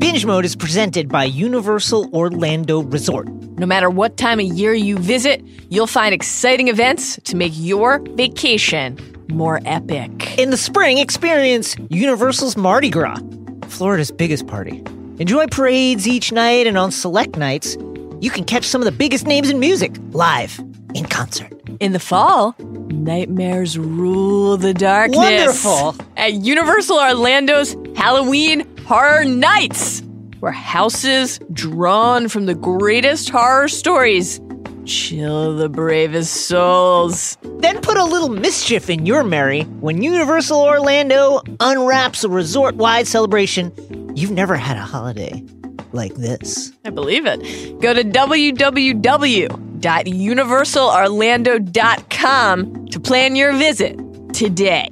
Binge Mode is presented by Universal Orlando Resort. No matter what time of year you visit, you'll find exciting events to make your vacation more epic. In the spring, experience Universal's Mardi Gras, Florida's biggest party. Enjoy parades each night, and on select nights, you can catch some of the biggest names in music live in concert. In the fall, nightmares rule the darkness. Wonderful. At Universal Orlando's Halloween Horror Nights, where houses drawn from the greatest horror stories chill the bravest souls. Then put a little mischief in your merry when Universal Orlando unwraps a resort wide celebration. You've never had a holiday like this. I believe it. Go to www.universalorlando.com to plan your visit today.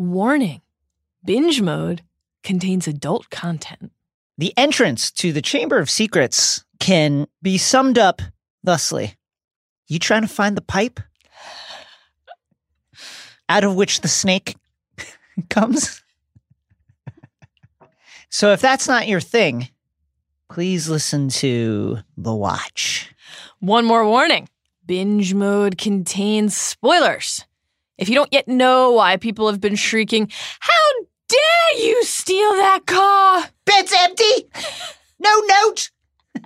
Warning Binge mode contains adult content. The entrance to the Chamber of Secrets can be summed up thusly You trying to find the pipe out of which the snake comes? so, if that's not your thing, please listen to The Watch. One more warning binge mode contains spoilers. If you don't yet know why people have been shrieking, How dare you steal that car? Bed's empty! No note!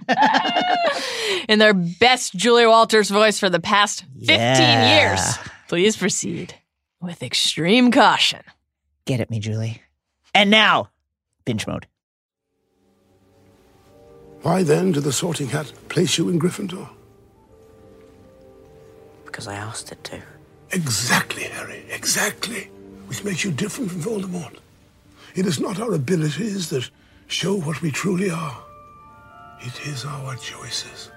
In their best Julie Walters voice for the past 15 Yeah. years. Please proceed with extreme caution. Get at me, Julie. And now, binge mode. Why then did the sorting hat place you in Gryffindor? Because I asked it to. Exactly, Harry, exactly. Which makes you different from Voldemort. It is not our abilities that show what we truly are. It is our choices.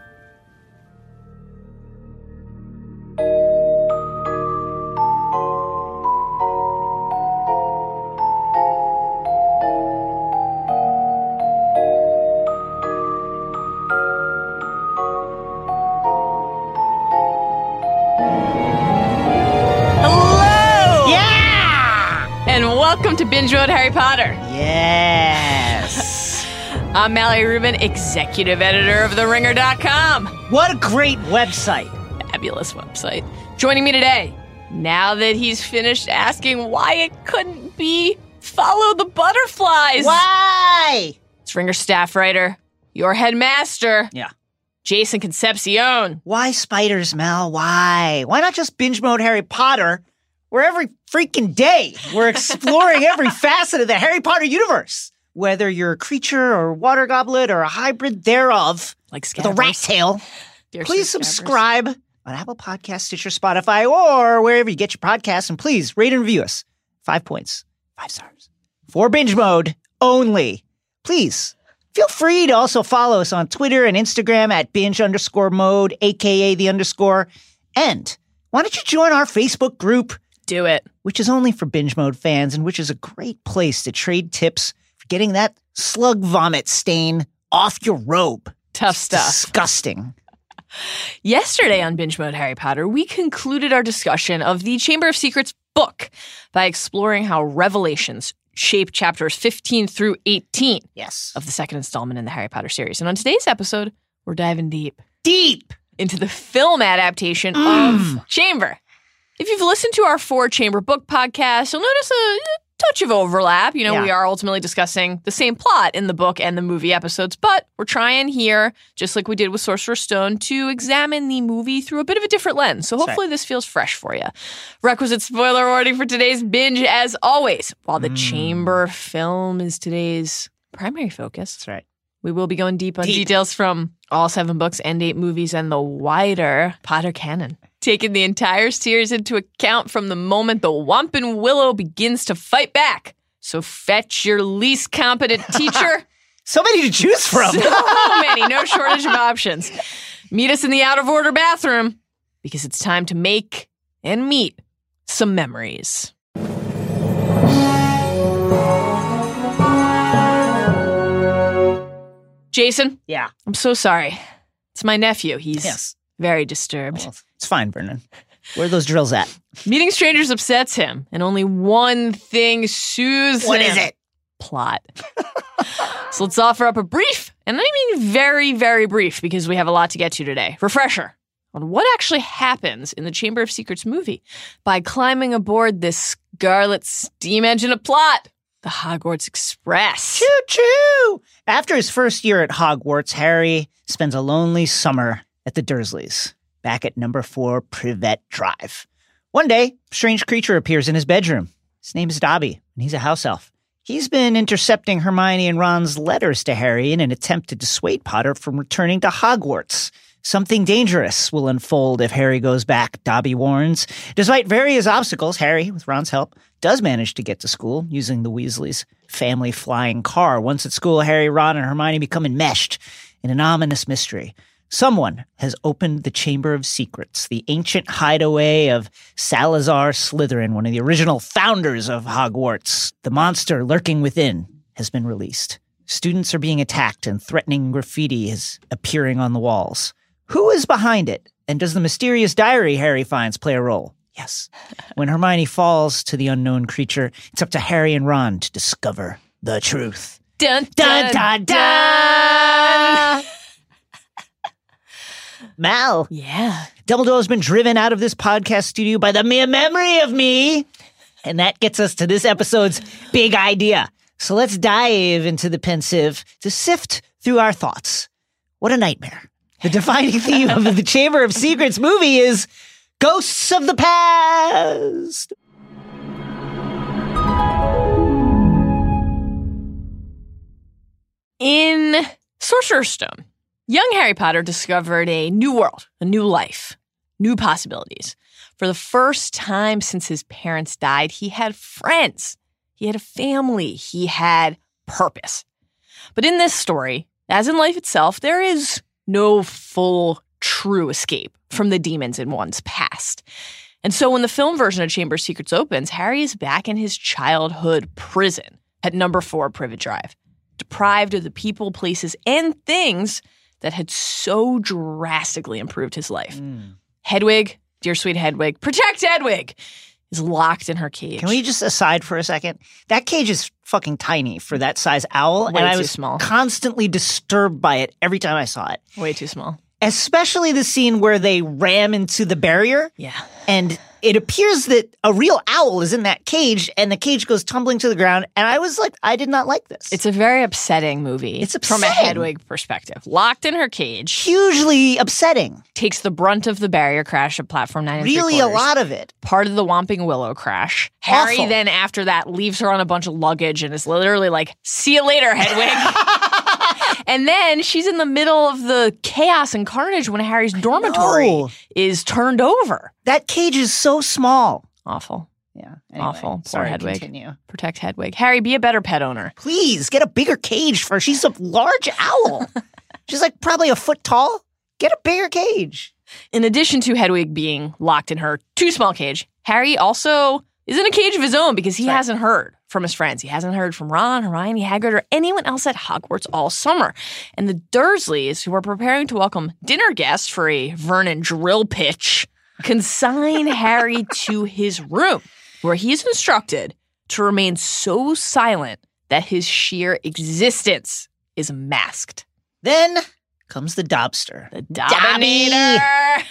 To Binge Mode Harry Potter. Yes! I'm Mallory Rubin, executive editor of TheRinger.com. what a great website! Fabulous website. Joining me today, now that he's finished asking why it couldn't be Follow the Butterflies. Why? It's Ringer staff writer, your headmaster, Yeah. Jason Concepcion. Why spiders, Mal? Why? Why not just binge mode Harry Potter? Where every freaking day we're exploring every facet of the Harry Potter universe. Whether you're a creature or a water goblet or a hybrid thereof, Like a rat tail, Dear please Scabbers. subscribe on Apple Podcasts, Stitcher, Spotify, or wherever you get your podcasts. And please rate and review us. Five points, five stars. For binge mode only. Please feel free to also follow us on Twitter and Instagram at binge underscore mode, aka the underscore. And why don't you join our Facebook group, Do it. which is only for binge mode fans and which is a great place to trade tips for getting that slug vomit stain off your robe. Tough stuff. Disgusting. Yesterday on Binge Mode Harry Potter, we concluded our discussion of the Chamber of Secrets book by exploring how revelations shape chapters 15 through 18 Yes. of the second installment in the Harry Potter series. And on today's episode, we're diving deep Deep. into the film adaptation Mm. of Chamber. If you've listened to our four Chamber book podcast, you'll notice a touch of overlap. You know, Yeah. we are ultimately discussing the same plot in the book and the movie episodes, but we're trying here, just like we did with Sorcerer's Stone, to examine the movie through a bit of a different lens. So hopefully this feels fresh for you. Requisite spoiler warning for today's binge, as always. While the Mm. Chamber film is today's primary focus, That's right. we will be going deep on Deep. details from all seven books and eight movies and the wider Potter canon. Taking the entire series into account from the moment the Whomping Willow begins to fight back. So fetch your least competent teacher. So many to choose from. so many, no shortage of options. Meet us in the out of order bathroom because it's time to make and meet some memories. Jason, yeah. I'm so sorry. It's my nephew. He's Yes. very disturbed. It's fine, Brennan. Where are those drills at? Meeting strangers upsets him, and only one thing soothes What him. is it? Plot. so let's offer up a brief, and I mean very, very brief, because we have a lot to get to today. Refresher on what actually happens in the Chamber of Secrets movie by climbing aboard this scarlet steam engine of plot, the Hogwarts Express. Choo choo! After his first year at Hogwarts, Harry spends a lonely summer at the Dursleys, back at number four Privet Drive. One day, a strange creature appears in his bedroom. His name is Dobby, and he's a house elf. He's been intercepting Hermione and Ron's letters to Harry in an attempt to dissuade Potter from returning to Hogwarts. Something dangerous will unfold if Harry goes back, Dobby warns. Despite various obstacles, Harry, with Ron's help, does manage to get to school using the Weasleys' family flying car. Once at school, Harry, Ron, and Hermione become enmeshed in an ominous mystery. Someone has opened the Chamber of Secrets, the ancient hideaway of Salazar Slytherin, one of the original founders of Hogwarts. The monster lurking within has been released. Students are being attacked and threatening graffiti is appearing on the walls. Who is behind it? And does the mysterious diary Harry finds play a role? Yes. When Hermione falls to the unknown creature, it's up to Harry and Ron to discover the truth. Dun, Dun dun dun! Mal, Yeah. Dumbledore has been driven out of this podcast studio by the mere memory of me. And that gets us to this episode's big idea. So let's dive into the Pensieve to sift through our thoughts. What a nightmare. The defining theme of the Chamber of Secrets movie is ghosts of the past. In Sorcerer's Stone, young Harry Potter discovered a new world, a new life, new possibilities. For the first time since his parents died, he had friends, he had a family, he had purpose. But in this story, as in life itself, there is no full, true escape from the demons in one's past. And so when the film version of Chamber of Secrets opens, Harry is back in his childhood prison at number four Privet Drive deprived of the people, places, and things that had so drastically improved his life. Hmm. Hedwig, dear sweet Hedwig, protect Hedwig, is locked in her cage. Can we just aside for a second? That cage is fucking tiny for that size owl, Way and I was small. constantly disturbed by it every time I saw it. Way too small. Especially the scene where they ram into the barrier, Yeah. and it appears that a real owl is in that cage, and the cage goes tumbling to the ground. And I was like, I did not like this. It's a very upsetting movie. It's upsetting. from a. Hedwig perspective. Locked in her cage, hugely upsetting. takes the brunt of the barrier crash of platform nine. and Really, a lot of it. part of the Whomping Willow crash. Harry then, after that, leaves her on a bunch of luggage and is literally like, "See you later, Hedwig." and then she's in the middle of the chaos and carnage when Harry's dormitory is turned over. That cage is so small. Awful. Yeah. Awful. Poor Sorry, Hedwig. Continue. Protect Hedwig. Harry, be a better pet owner. Please get a bigger cage for. her. She's a large owl. She's like probably a foot tall. Get a bigger cage. In addition to Hedwig being locked in her too small cage, Harry also is in a cage of his own because he right. hasn't heard from his friends. He hasn't heard from Ron, Hermione, Hagrid, or anyone else at Hogwarts all summer. And the Dursleys, who are preparing to welcome dinner guests for a Vernon drill pitch, consign Harry to his room, where he is instructed to remain so silent that his sheer existence is masked. Then comes the Dobster. The Dobby! Dominator!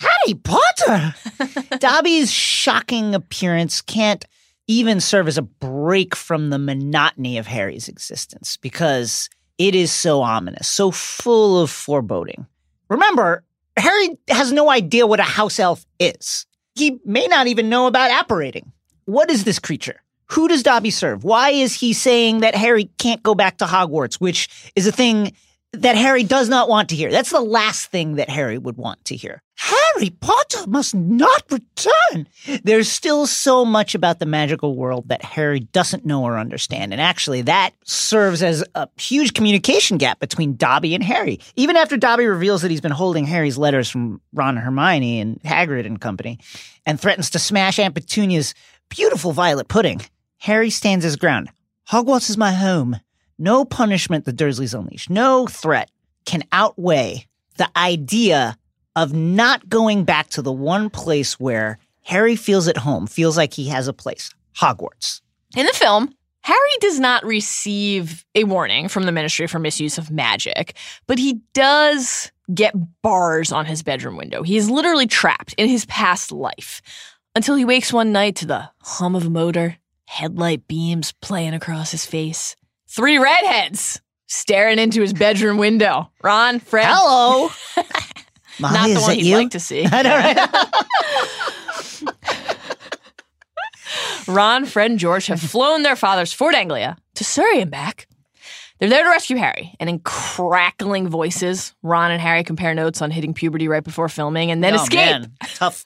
Harry Potter! Dobby's shocking appearance can't even serve as a break from the monotony of Harry's existence because it is so ominous, so full of foreboding. Remember, Harry has no idea what a house elf is. He may not even know about apparating. What is this creature? Who does Dobby serve? Why is he saying that Harry can't go back to Hogwarts, which is a thing that Harry does not want to hear? That's the last thing that Harry would want to hear. Harry Potter must not return. There's still so much about the magical world that Harry doesn't know or understand. And actually, that serves as a huge communication gap between Dobby and Harry. Even after Dobby reveals that he's been holding Harry's letters from Ron and Hermione and Hagrid and company and threatens to smash Aunt Petunia's beautiful violet pudding, Harry stands his ground. Hogwarts is my home. No punishment the Dursleys unleash, no threat can outweigh the idea of not going back to the one place where Harry feels at home, feels like he has a place Hogwarts. In the film, Harry does not receive a warning from the Ministry for misuse of magic, but he does get bars on his bedroom window. He is literally trapped in his past life until he wakes one night to the hum of a motor, headlight beams playing across his face. Three redheads staring into his bedroom window. Ron, Fred. Hello. Molly, Not the one he'd you? like to see. I know, right? Ron, Fred, and George have flown their father's Ford Anglia to Surrey and back. They're there to rescue Harry, and in crackling voices, Ron and Harry compare notes on hitting puberty right before filming and then Oh, escape. man. Tough.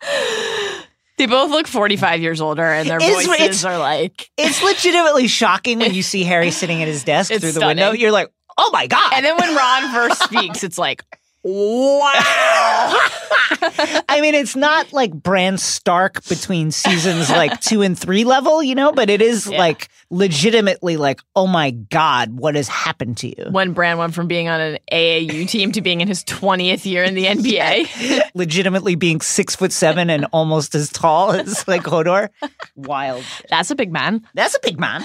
They both look 45 years older, and their It's- voices it's- are like. It's legitimately shocking when you see Harry sitting at his desk through the stunning. window. You're like, oh my God. And then when Ron first speaks, it's like, wow. I mean, it's not like Bran Stark between seasons like two and three level, you know, but it is Yeah. like legitimately like, oh my God, what has happened to you? when Bran went from being on an AAU team to being in his 20th year in the NBA. legitimately being six foot seven and almost as tall as like Hodor. Wild. That's a big man. That's a big man.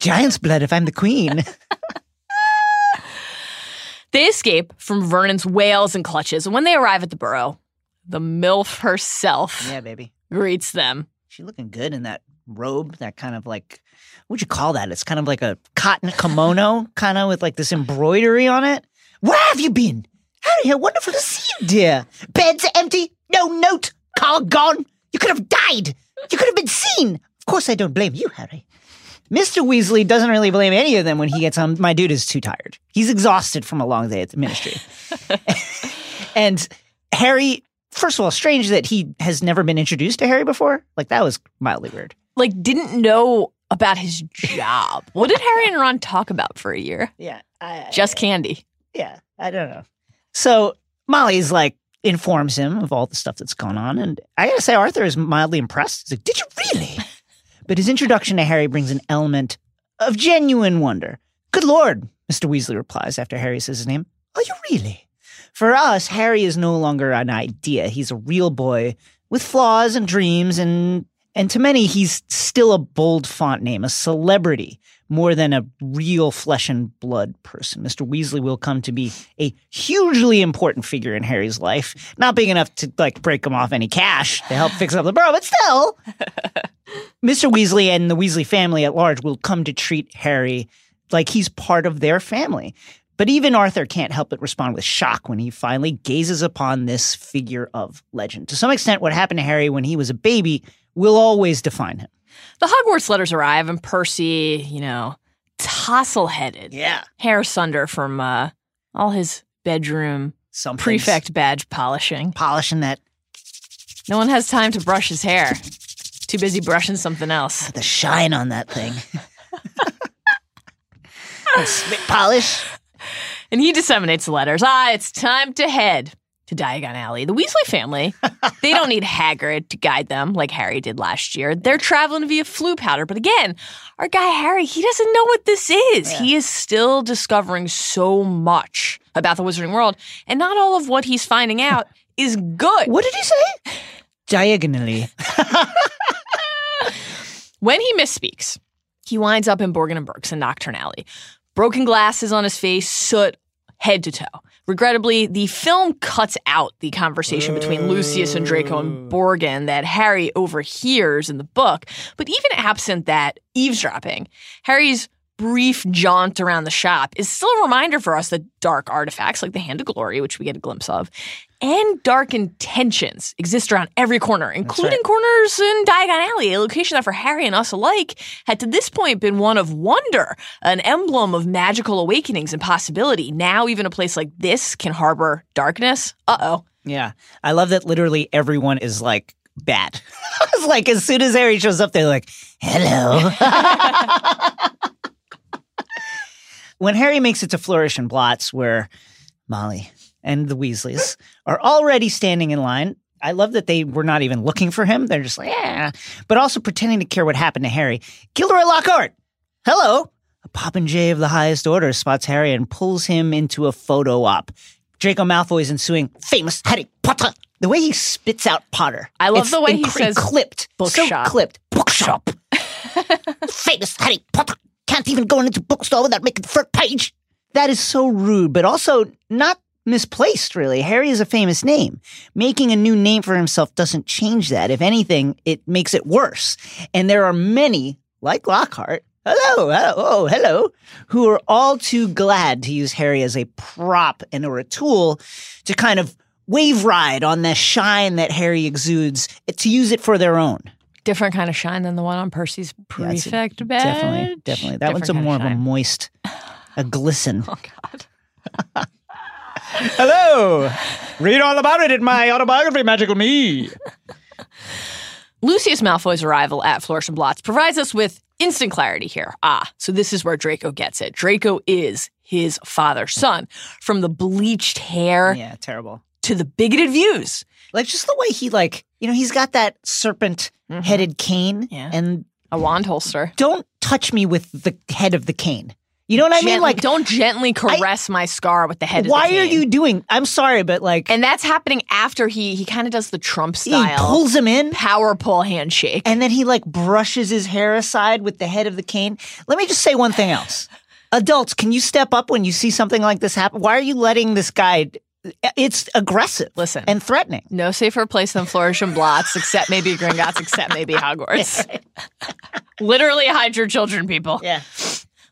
Giant's blood if I'm the queen. They escape from Vernon's wails and clutches, and when they arrive at the burrow, the MILF herself Yeah, baby. greets them. She looking good in that robe, that kind of like what'd you call that? It's kind of like a cotton kimono, kind of with like this embroidery on it. Where have you been? Harry, how wonderful to see you, dear. Bed's are empty, no note, car gone. You could have died. You could have been seen. Of course, I don't blame you, Harry. Mr. Weasley doesn't really blame any of them when he gets home. My dude is too tired. He's exhausted from a long day at the ministry. and Harry, first of all, strange that he has never been introduced to Harry before. Like that was mildly weird. Like, didn't know about his job. what did Harry and Ron talk about for a year? Yeah, I, Just candy. yeah, I don't know. So Molly's like informs him of all the stuff that's gone on, and I gotta say, Arthur is mildly impressed. He's like, "Did you really?" But his introduction to Harry brings an element of genuine wonder. Good lord, Mister Weasley replies after Harry says his name. Are you really? For us, Harry is no longer an idea. He's a real boy with flaws and dreams, and and to many, he's still a bold font name, a celebrity more than a real flesh and blood person. Mr. Weasley will come to be a hugely important figure in Harry's life, not big enough to like break him off any cash to help fix up the burrow, but still. Mr. Weasley and the Weasley family at large will come to treat Harry like he's part of their family. But even Arthur can't help but respond with shock when he finally gazes upon this figure of legend. To some extent, what happened to Harry when he was a baby will always define him. The Hogwarts letters arrive, and Percy, you know, tousle headed, Yeah. hair sunder from uh, all his bedroom Some prefect badge polishing. polishing that No one has time to brush his hair. Too busy brushing something else. the shine on that thing. Spit polish. And he disseminates the letters. Ah, it's time to head to Diagon Alley. The Weasley family, they don't need Hagrid to guide them like Harry did last year. They're traveling via Floo powder. But again, our guy Harry, he doesn't know what this is. He is still discovering so much about the wizarding world, and not all of what he's finding out is good. What did he say? Diagonally. When he misspeaks, he winds up in Borgin and Burke's in Knockturn Alley. Broken glasses on his face, soot head to toe. Regrettably, the film cuts out the conversation between Lucius and Draco and Borgin that Harry overhears in the book. But even absent that eavesdropping, Harry's brief jaunt around the shop is still a reminder for us that dark artifacts like the Hand of Glory, which we get a glimpse of, and dark intentions exist around every corner, including corners in Diagon Alley, a location that for Harry and us alike had to this point been one of wonder, an emblem of magical awakenings and possibility. Now, even a place like this can harbor darkness. Uh oh. Yeah. I love that literally everyone is like bad. it's like as soon as Harry shows up, they're like, hello. when Harry makes it to Flourish and Blotts, where Molly and the Weasleys are already standing in line, I love that they were not even looking for him. They're just like, yeah, but also pretending to care what happened to Harry. Gilderoy Lockhart, hello. A popinjay of the highest order spots Harry and pulls him into a photo op. Draco Malfoy's ensuing famous Harry Potter. The way he spits out Potter. I love the way he says clipped. So bookshop. clipped. Bookshop. famous Harry Potter. Can't even go into bookstore without making the front page. That is so rude, but also not misplaced, really. Harry is a famous name. Making a new name for himself doesn't change that. If anything, it makes it worse. And there are many, like Lockhart, hello, hello, oh, hello, who are all too glad to use Harry as a prop and or a tool to kind of wave ride on the shine that Harry exudes, to use it for their own. Different kind of shine than the one on Percy's Yeah, it's a- prefect badge. Definitely, definitely. That one's a more kind of a moist, a glisten. Oh God. Hello. Read all about it in my autobiography, Magical Me. Lucius Malfoy's arrival at Flourish and Blotts provides us with instant clarity here. Ah, so this is where Draco gets it. Draco is his father's son. From the bleached hair Yeah, terrible. to the bigoted views. Like just the way he like, you know, he's got that serpent-headed mm-hmm. cane, Yeah. and A wand holster. don't touch me with the head of the cane. You know what I mean? Like, don't gently caress my scar with the head. why of the serpent. Why are you doing? I'm sorry, but like, And that's happening after he he kind of does the Trump he style pulls him in. power pull handshake. and then he like brushes his hair aside with the head of the cane. Let me just say one thing else. Adults, can you step up when you see something like this happen? Why are you letting this guy? It's aggressive. Listen. and threatening. no safer place than Flourish and Blotts, except maybe Gringotts, except maybe Hogwarts. Literally hide your children, people. Yeah.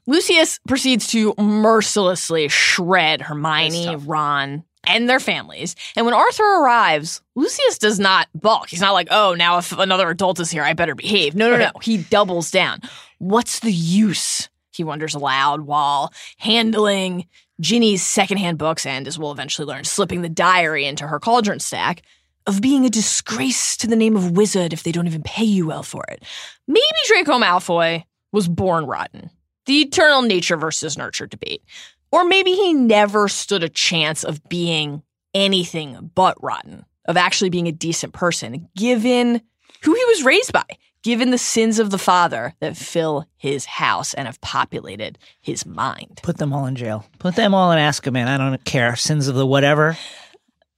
Lucius proceeds to mercilessly shred Hermione, Ron, and their families. And when Arthur arrives, Lucius does not balk. He's not like, oh, now if another adult is here, I better behave. No, no, no. He doubles down. What's the use? He wonders aloud while handling Ginny's secondhand books and, as we'll eventually learn, slipping the diary into her cauldron stack of being a disgrace to the name of wizard if they don't even pay you well for it. Maybe Draco Malfoy was born rotten. The eternal nature versus nurture debate. Or maybe he never stood a chance of being anything but rotten, of actually being a decent person, given who he was raised by, given the sins of the father that fill his house and have populated his mind. Put them all in jail. Put them all in Azkaban. I don't care. Sins of the whatever.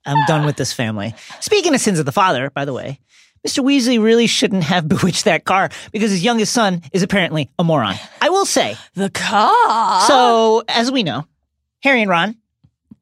I'm done with this family. Speaking of sins of the father, by the way, Mr. Weasley really shouldn't have bewitched that car because his youngest son is apparently a moron. I will say. The car. So, as we know, Harry and Ron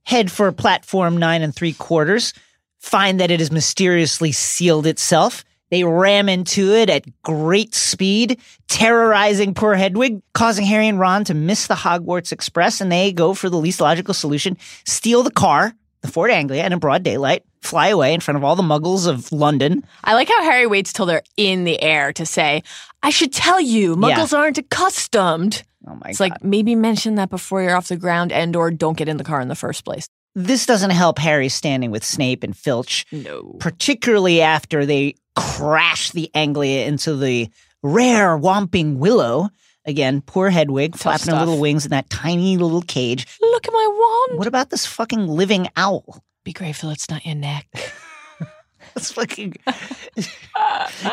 head for platform nine and three quarters, find that it has mysteriously sealed itself. They ram into it at great speed, terrorizing poor Hedwig, causing Harry and Ron to miss the Hogwarts Express, and they go for the least logical solution steal the car, the Ford Anglia, and in broad daylight, fly away in front of all the muggles of London. I like how Harry waits till they're in the air to say, I should tell you, muggles aren't accustomed. Oh my It's God. like maybe mention that before you're off the ground and or don't get in the car in the first place. this doesn't help Harry standing with Snape and Filch. No. particularly after they crash the Anglia into the rare Whomping Willow. Again, poor Hedwig flapping her little wings in that tiny little cage. Look at my wand. What about this fucking living owl? Be grateful it's not your neck. That's fucking.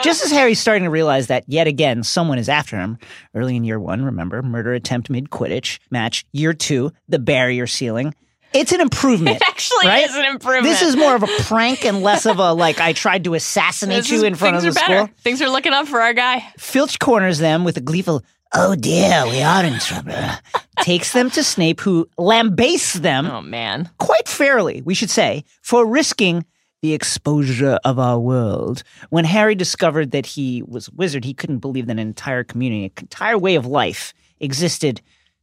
Just as Harry's starting to realize that yet again someone is after him, early in year one, remember, murder attempt mid Quidditch match. Year two, the barrier sealing. It's an improvement. It actually Right? is an improvement. This is more of a prank and less of a like I tried to assassinate you in front of the better. school. Things are looking up for our guy. Filch corners them with a gleeful, oh dear, we are in trouble. Takes them to Snape, who lambastes them Oh man. quite fairly, we should say, for risking the exposure of our world. When Harry discovered that he was a wizard, he couldn't believe that an entire community, an entire way of life existed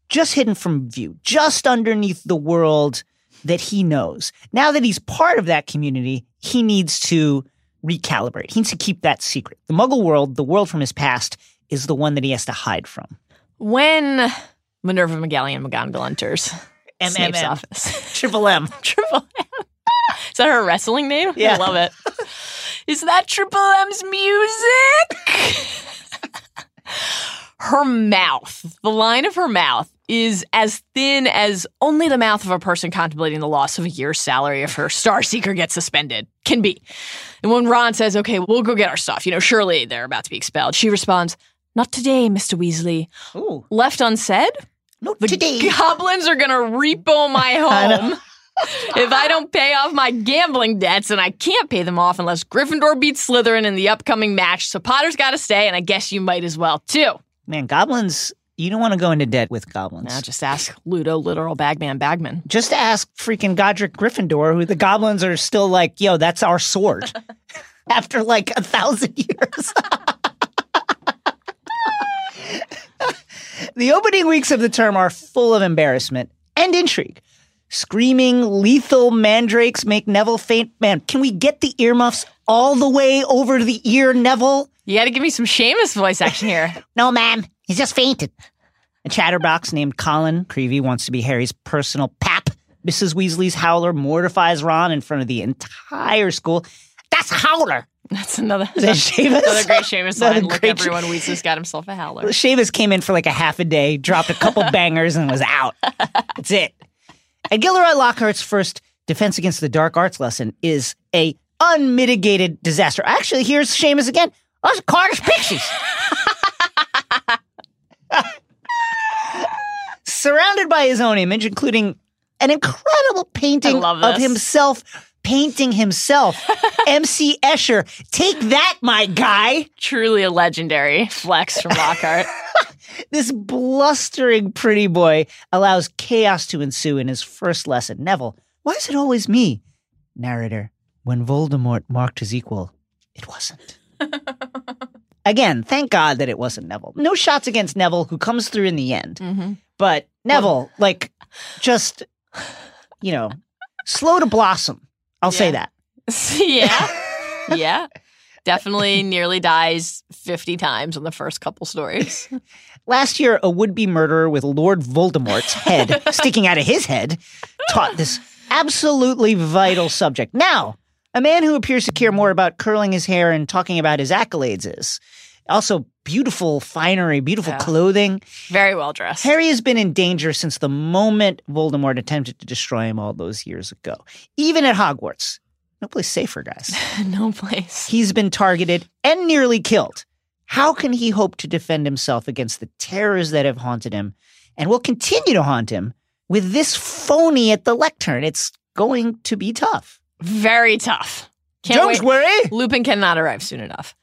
just hidden from view, just underneath the world that he knows. Now that he's part of that community, he needs to recalibrate. He needs to keep that secret. The muggle world, the world from his past, is the one that he has to hide from. When Minerva McGallion McGonagall enters Snape's MMM. office. Triple M. Triple M. Is that her wrestling name? Yeah. I love it. Is that Triple M's music? her mouth, the line of her mouth is as thin as only the mouth of a person contemplating the loss of a year's salary if her star seeker gets suspended can be. And when Ron says, okay, we'll go get our stuff, you know, surely they're about to be expelled, she responds, not today, Mr. Weasley. Ooh, Left unsaid, no, the today. goblins are going to repo my home. if I don't pay off my gambling debts, and I can't pay them off unless Gryffindor beats Slytherin in the upcoming match, so Potter's got to stay, and I guess you might as well too. Man, goblins, you don't want to go into debt with goblins. Now just ask Ludo, literal bagman, bagman. Just ask freaking Godric Gryffindor, who the goblins are still like, yo, that's our sword. After like a thousand years. the opening weeks of the term are full of embarrassment and intrigue. Screaming lethal mandrakes make Neville faint. Man, can we get the earmuffs all the way over to the ear, Neville? You got to give me some Seamus voice action here. No, ma'am. He's just fainted. A chatterbox named Colin Creevey wants to be Harry's personal pap. Mrs. Weasley's howler mortifies Ron in front of the entire school. That's a howler. That's another, Is that Seamus? another great Seamus Another line. Look, great everyone, Weasley's got himself a howler. Seamus came in for like a half a day, dropped a couple bangers, and was out. That's it. And Gilderoy Lockhart's first defense against the dark arts lesson is a unmitigated disaster. Actually, here's Seamus again. Are Carter's Pixies. Surrounded by his own image, including an incredible painting of himself painting himself. MC Escher, take that, my guy. Truly a legendary flex from Lockhart. This blustering pretty boy allows chaos to ensue in his first lesson. Neville, why is it always me? Narrator, when Voldemort marked his equal, it wasn't. Again, thank God that it wasn't Neville. No shots against Neville, who comes through in the end. Mhm. But Neville, like, just, you know, slow to blossom. I'll say that. yeah. Yeah. Definitely nearly dies 50 times in the first couple stories. Last year, a would be murderer with Lord Voldemort's head sticking out of his head taught this absolutely vital subject. Now, a man who appears to care more about curling his hair and talking about his accolades is also beautiful finery, beautiful Yeah. clothing. Very well dressed. Harry has been in danger since the moment Voldemort attempted to destroy him all those years ago. Even at Hogwarts. No place safer, guys. no place. He's been targeted and nearly killed. How can he hope to defend himself against the terrors that have haunted him and will continue to haunt him with this phony at the lectern? It's going to be tough. Very tough. Can't Don't wait. worry. Lupin cannot arrive soon enough.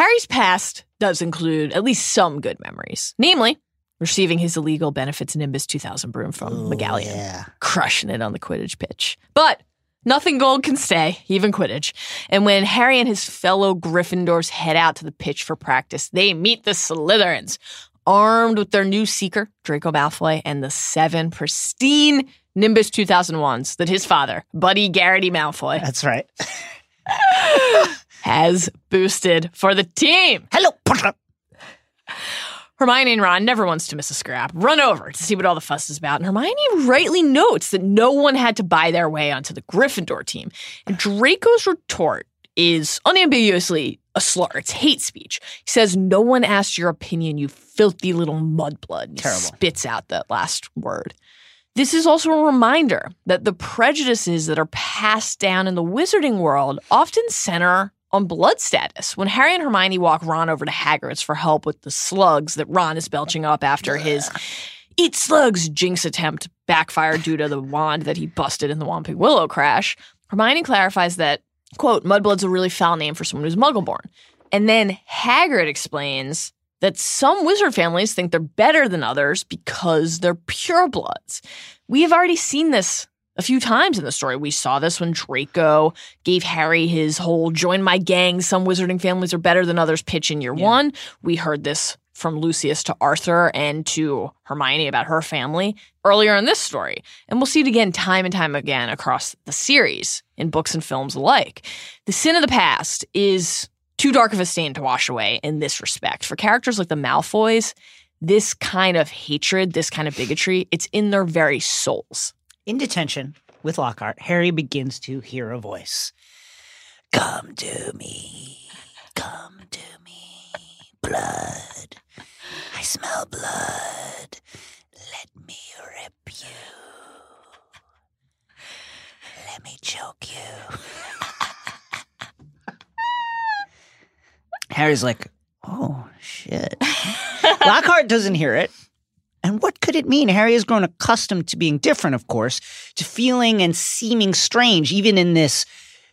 Harry's past does include at least some good memories, namely receiving his illegal benefits Nimbus 2000 broom from oh, McGallion, Yeah. crushing it on the Quidditch pitch. But nothing gold can stay, even Quidditch. And when Harry and his fellow Gryffindors head out to the pitch for practice, they meet the Slytherins, armed with their new seeker, Draco Malfoy, and the seven pristine Nimbus 2001s that his father, Buddy Garrity Malfoy, That's right. has boosted for the team. Hello, Potter. Hermione and Ron never wants to miss a scrap. Run over to see what all the fuss is about. And Hermione rightly notes that no one had to buy their way onto the Gryffindor team. And Draco's retort is unambiguously a slur. It's hate speech. He says, No one asked your opinion, you filthy little mudblood. Terrible. spits out that last word. This is also a reminder that the prejudices that are passed down in the wizarding world often center on blood status. When Harry and Hermione walk Ron over to Hagrid's for help with the slugs that Ron is belching up after his eat slugs jinx attempt backfired due to the wand that he busted in the Whomping Willow crash, Hermione clarifies that, quote, mudblood's a really foul name for someone who's muggle-born. And then Hagrid explains that some wizard families think they're better than others because they're purebloods. We have already seen this a few times in the story. We saw this when Draco gave Harry his whole join my gang, some wizarding families are better than others pitch in year one. We heard this from Lucius to Arthur and to Hermione about her family earlier in this story. And we'll see it again time and time again across the series in books and films alike. The sin of the past is too dark of a stain to wash away in this respect. For characters like the Malfoys, this kind of hatred, this kind of bigotry, it's in their very souls. In detention with Lockhart, Harry begins to hear a voice. Come to me. Come to me. Blood. I smell blood. Let me rip you. Let me choke you. Harry's like, oh, shit. Lockhart doesn't hear it. And what could it mean? Harry has grown accustomed to being different, of course, to feeling and seeming strange, even in this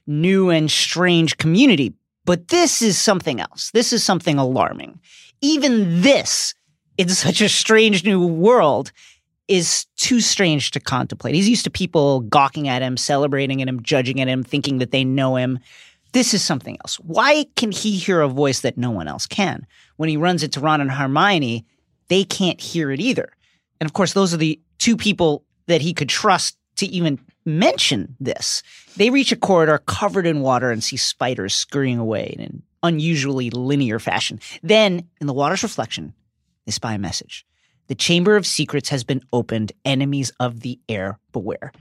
new and strange community. But this is something else. This is something alarming. Even this, in such a strange new world, is too strange to contemplate. He's used to people gawking at him, celebrating at him, judging at him, thinking that they know him. This is something else. Why can he hear a voice that no one else can? When he runs into Ron and Hermione, they can't hear it either. And of course, those are the two people that he could trust to even mention this. They reach a corridor covered in water and see spiders scurrying away in an unusually linear fashion. Then, in the water's reflection, they spy a message. The Chamber of Secrets has been opened. Enemies of the heir beware.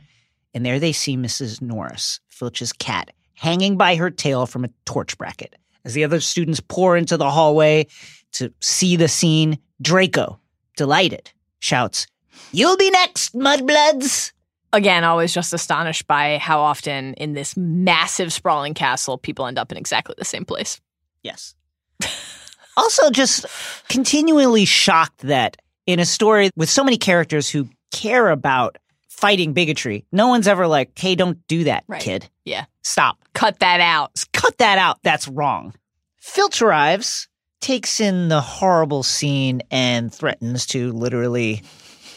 And there they see Mrs. Norris, Filch's cat, hanging by her tail from a torch bracket. As the other students pour into the hallway to see the scene, Draco, delighted, shouts, You'll be next, mudbloods! Again, always just astonished by how often in this massive, sprawling castle, people end up in exactly the same place. Yes. also, just continually shocked that in a story with so many characters who care about fighting bigotry, no one's ever like, hey, don't do that, Right. kid. Yeah. Stop. Cut that out. Cut that out. That's wrong. Filch arrives, takes in the horrible scene, and threatens to literally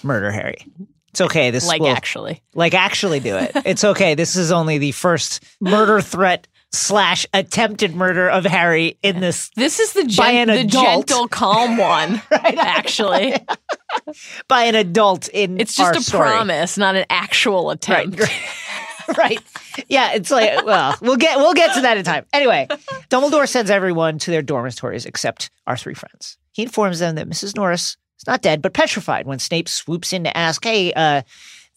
murder Harry. It's okay. This Like, will, actually. like actually do it. It's okay. This is only the first murder threat slash attempted murder of Harry in this This is the, gen- the adult. gentle, calm one, right? actually. by an adult in It's just a story. promise, not an actual attempt. right. Yeah, it's like well, we'll get we'll get to that in time. Anyway, Dumbledore sends everyone to their dormitories except our three friends. He informs them that Mrs. Norris is not dead but petrified when Snape swoops in to ask, "Hey, uh,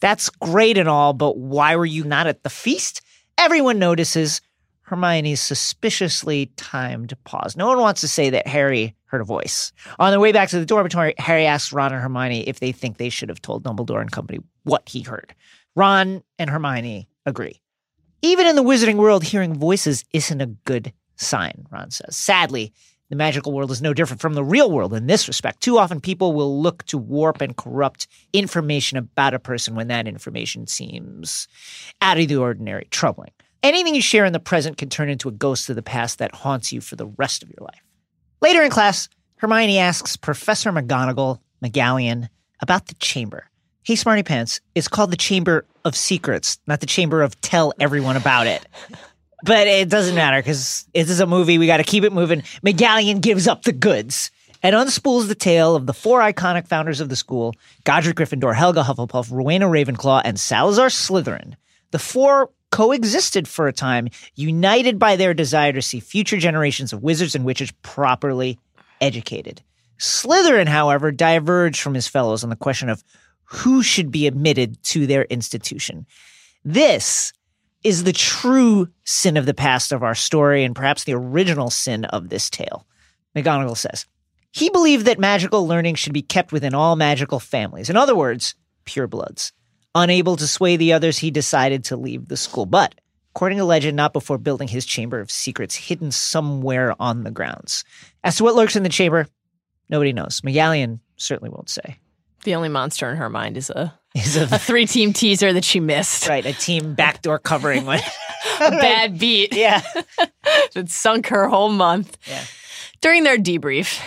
that's great and all, but why were you not at the feast?" Everyone notices Hermione's suspiciously timed pause. No one wants to say that Harry heard a voice. On their way back to the dormitory, Harry asks Ron and Hermione if they think they should have told Dumbledore and company what he heard. Ron and Hermione agree. Even in the wizarding world, hearing voices isn't a good sign, Ron says. Sadly, the magical world is no different from the real world in this respect. Too often, people will look to warp and corrupt information about a person when that information seems out of the ordinary, troubling. Anything you share in the present can turn into a ghost of the past that haunts you for the rest of your life. Later in class, Hermione asks Professor McGonagall, McGallion, about the chamber. Hey, Smarty Pants, it's called the Chamber of Secrets, not the Chamber of Tell Everyone About It. But it doesn't matter because this is a movie. We got to keep it moving. McGallion gives up the goods and unspools the tale of the four iconic founders of the school Godric Gryffindor, Helga Hufflepuff, Rowena Ravenclaw, and Salazar Slytherin. The four coexisted for a time, united by their desire to see future generations of wizards and witches properly educated. Slytherin, however, diverged from his fellows on the question of who should be admitted to their institution. This is the true sin of the past of our story and perhaps the original sin of this tale. McGonagall says, he believed that magical learning should be kept within all magical families. In other words, purebloods. Unable to sway the others, he decided to leave the school. But, according to legend, not before building his chamber of secrets hidden somewhere on the grounds. As to what lurks in the chamber, nobody knows. McGallion certainly won't say. The only monster in her mind is a, Is a a three team teaser that she missed. right a team backdoor covering one. A bad beat yeah. that sunk her whole month. Yeah. During their debrief,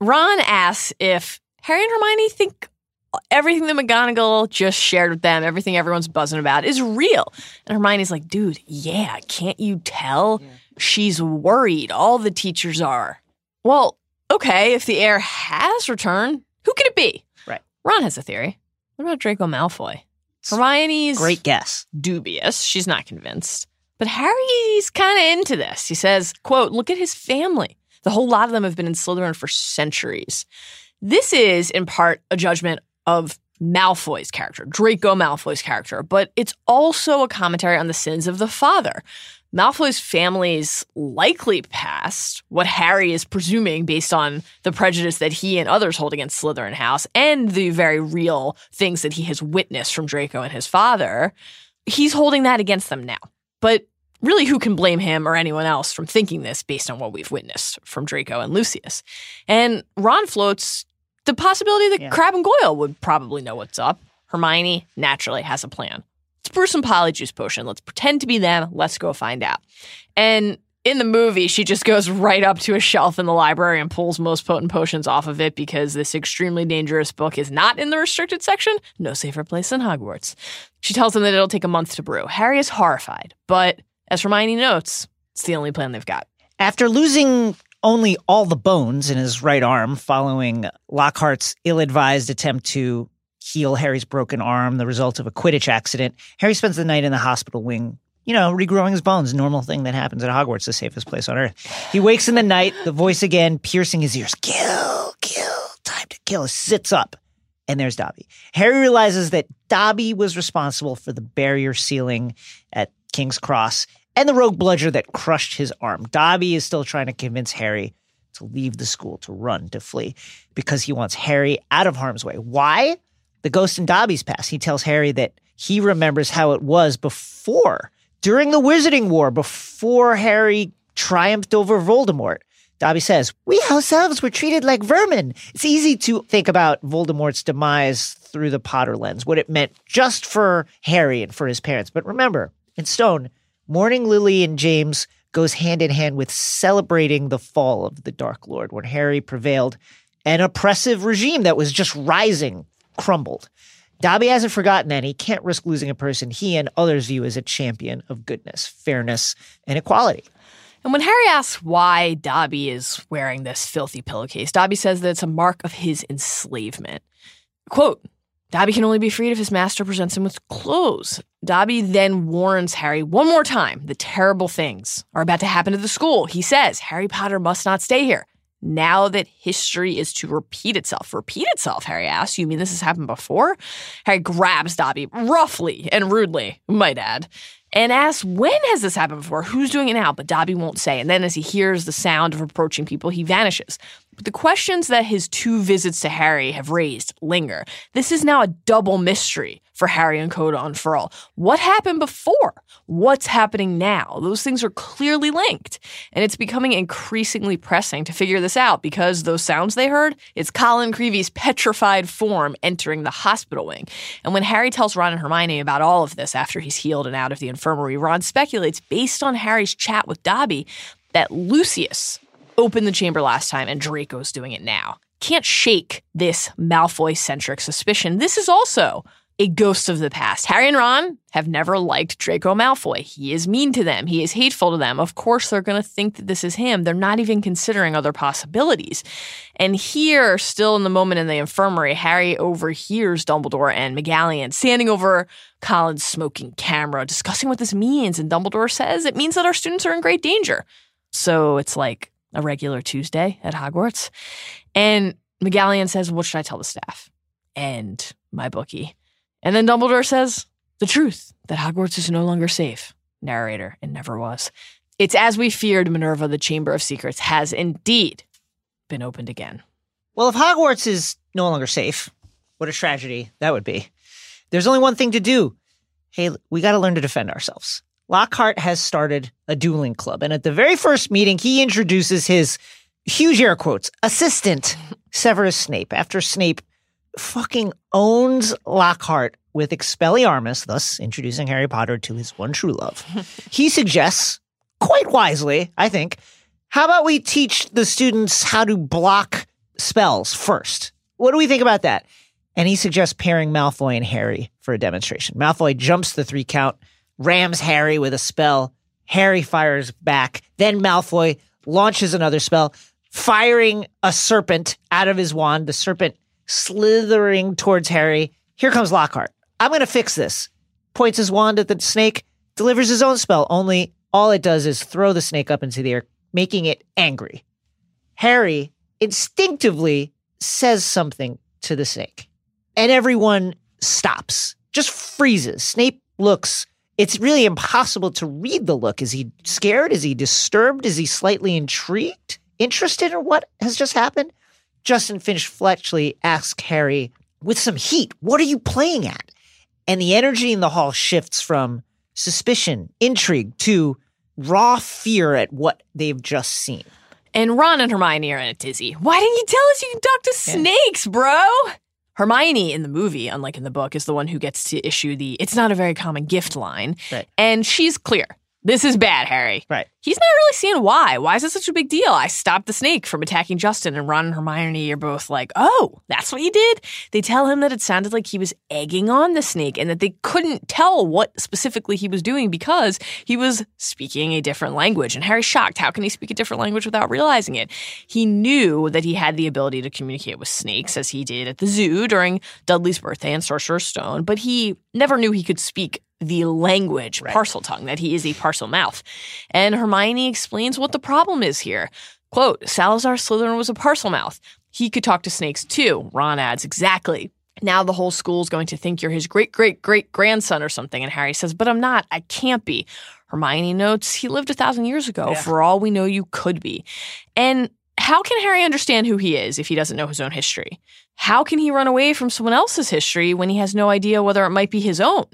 Ron asks if Harry and Hermione think everything that McGonagall just shared with them, everything everyone's buzzing about, is real. And Hermione's like, dude, yeah, can't you tell? She's worried. All the teachers are. Well, okay, if the heir has returned, who could it be? Right. Ron has a theory. What about Draco Malfoy? Hermione's Great guess. dubious. She's not convinced. But Harry's kind of into this. He says, quote, look at his family. The whole lot of them have been in Slytherin for centuries. This is, in part, a judgment of Malfoy's character, Draco Malfoy's character, but it's also a commentary on the sins of the father. Malfoy's family's likely past, what Harry is presuming based on the prejudice that he and others hold against Slytherin House, and the very real things that he has witnessed from Draco and his father, he's holding that against them now. But really, who can blame him or anyone else from thinking this based on what we've witnessed from Draco and Lucius? And Ron floats the possibility that Yeah. Crabbe and Goyle would probably know what's up. Hermione naturally has a plan. Let's brew some polyjuice potion. Let's pretend to be them. Let's go find out. And in the movie, she just goes right up to a shelf in the library and pulls most potent potions off of it because this extremely dangerous book is not in the restricted section. No safer place than Hogwarts. She tells them that it'll take a month to brew. Harry is horrified, but as Hermione notes, it's the only plan they've got. After losing only all the bones in his right arm following Lockhart's ill advised attempt to heal Harry's broken arm, the result of a Quidditch accident, Harry spends the night in the hospital wing, you know, regrowing his bones, normal thing that happens at Hogwarts, the safest place on earth. He wakes in the night, the voice again piercing his ears kill, kill, time to kill, sits up. And there's Dobby. Harry realizes that Dobby was responsible for the barrier sealing at King's Cross and the rogue bludger that crushed his arm. Dobby is still trying to convince Harry to leave the school, to run, to flee, because he wants Harry out of harm's way. Why? The ghost in Dobby's past. He tells Harry that he remembers how it was before, during the Wizarding War, before Harry triumphed over Voldemort. Dobby says, We ourselves were treated like vermin. It's easy to think about Voldemort's demise through the Potter lens, what it meant just for Harry and for his parents. But remember, in Stone, Mourning Lily and James goes hand in hand with celebrating the fall of the Dark Lord when Harry prevailed. An oppressive regime that was just rising crumbled. Dobby hasn't forgotten that. He can't risk losing a person he and others view as a champion of goodness, fairness, and equality. And when Harry asks why Dobby is wearing this filthy pillowcase, Dobby says that it's a mark of his enslavement. Quote, Dobby can only be freed if his master presents him with clothes. Dobby then warns Harry one more time the terrible things are about to happen to the school. He says Harry Potter must not stay here. Now that history is to repeat itself. Repeat itself, Harry asks. You mean this has happened before? Harry grabs Dobby roughly and rudely, might add, and asks, When has this happened before? Who's doing it now? But Dobby won't say. And then as he hears the sound of approaching people, he vanishes. But the questions that his two visits to Harry have raised linger. This is now a double mystery for Harry and Co to unfurl. What happened before? What's happening now? Those things are clearly linked. And it's becoming increasingly pressing to figure this out because those sounds they heard, it's Colin Creevey's petrified form entering the hospital wing. And when Harry tells Ron and Hermione about all of this after he's healed and out of the infirmary, Ron speculates, based on Harry's chat with Dobby, that Lucius opened the chamber last time and Draco's doing it now. Can't shake this Malfoy centric suspicion. This is also a ghost of the past. Harry and Ron have never liked Draco Malfoy. He is mean to them. He is hateful to them. Of course, they're going to think that this is him. They're not even considering other possibilities. And here, still in the moment in the infirmary, Harry overhears Dumbledore and McGonagall standing over Colin's smoking camera, discussing what this means. And Dumbledore says it means that our students are in great danger. So it's like a regular Tuesday at Hogwarts. And McGonagall says, What should I tell the staff? And my bookie. And then Dumbledore says, The truth that Hogwarts is no longer safe. Narrator, it never was. It's as we feared, Minerva, the Chamber of Secrets has indeed been opened again. Well, if Hogwarts is no longer safe, what a tragedy that would be. There's only one thing to do. Hey, we got to learn to defend ourselves. Lockhart has started a dueling club, and at the very first meeting, he introduces his huge air quotes assistant Severus Snape. After Snape fucking owns Lockhart with Expelliarmus, thus introducing Harry Potter to his one true love, he suggests, quite wisely, I think, how about we teach the students how to block spells first? What do we think about that? And he suggests pairing Malfoy and Harry for a demonstration. Malfoy jumps the three count, rams Harry with a spell. Harry fires back. Then Malfoy launches another spell, firing a serpent out of his wand. The serpent slithering towards Harry. Here comes Lockhart. I'm going to fix this. Points his wand at the snake, delivers his own spell, only all it does is throw the snake up into the air, making it angry. Harry instinctively says something to the snake, and everyone stops, just freezes. Snape looks. It's really impossible to read the look. Is he scared? Is he disturbed? Is he slightly intrigued, interested in what has just happened? Justin Finch Fletchley asks Harry with some heat, What are you playing at? And the energy in the hall shifts from suspicion, intrigue to raw fear at what they've just seen. And Ron and Hermione are in a tizzy. Why didn't you tell us you can talk to snakes, bro? Hermione in the movie, unlike in the book, is the one who gets to issue the it's not a very common gift line. Right. And she's clear. This is bad, Harry. Right. He's not really seeing why. Why is it such a big deal? I stopped the snake from attacking Justin, and Ron and Hermione are both like, oh, that's what you did? They tell him that it sounded like he was egging on the snake and that they couldn't tell what specifically he was doing because he was speaking a different language. And Harry's shocked. How can he speak a different language without realizing it? He knew that he had the ability to communicate with snakes, as he did at the zoo during Dudley's birthday and Sorcerer's Stone, but he never knew he could speak the language, Parseltongue, that he is a Parselmouth. And Hermione explains what the problem is here. Quote, Salazar Slytherin was a Parselmouth. He could talk to snakes too. Ron adds, exactly. Now the whole school's going to think you're his great great great grandson or something. And Harry says, But I'm not. I can't be. Hermione notes, He lived a thousand years ago. Yeah. For all we know, you could be. And how can Harry understand who he is if he doesn't know his own history? How can he run away from someone else's history when he has no idea whether it might be his own?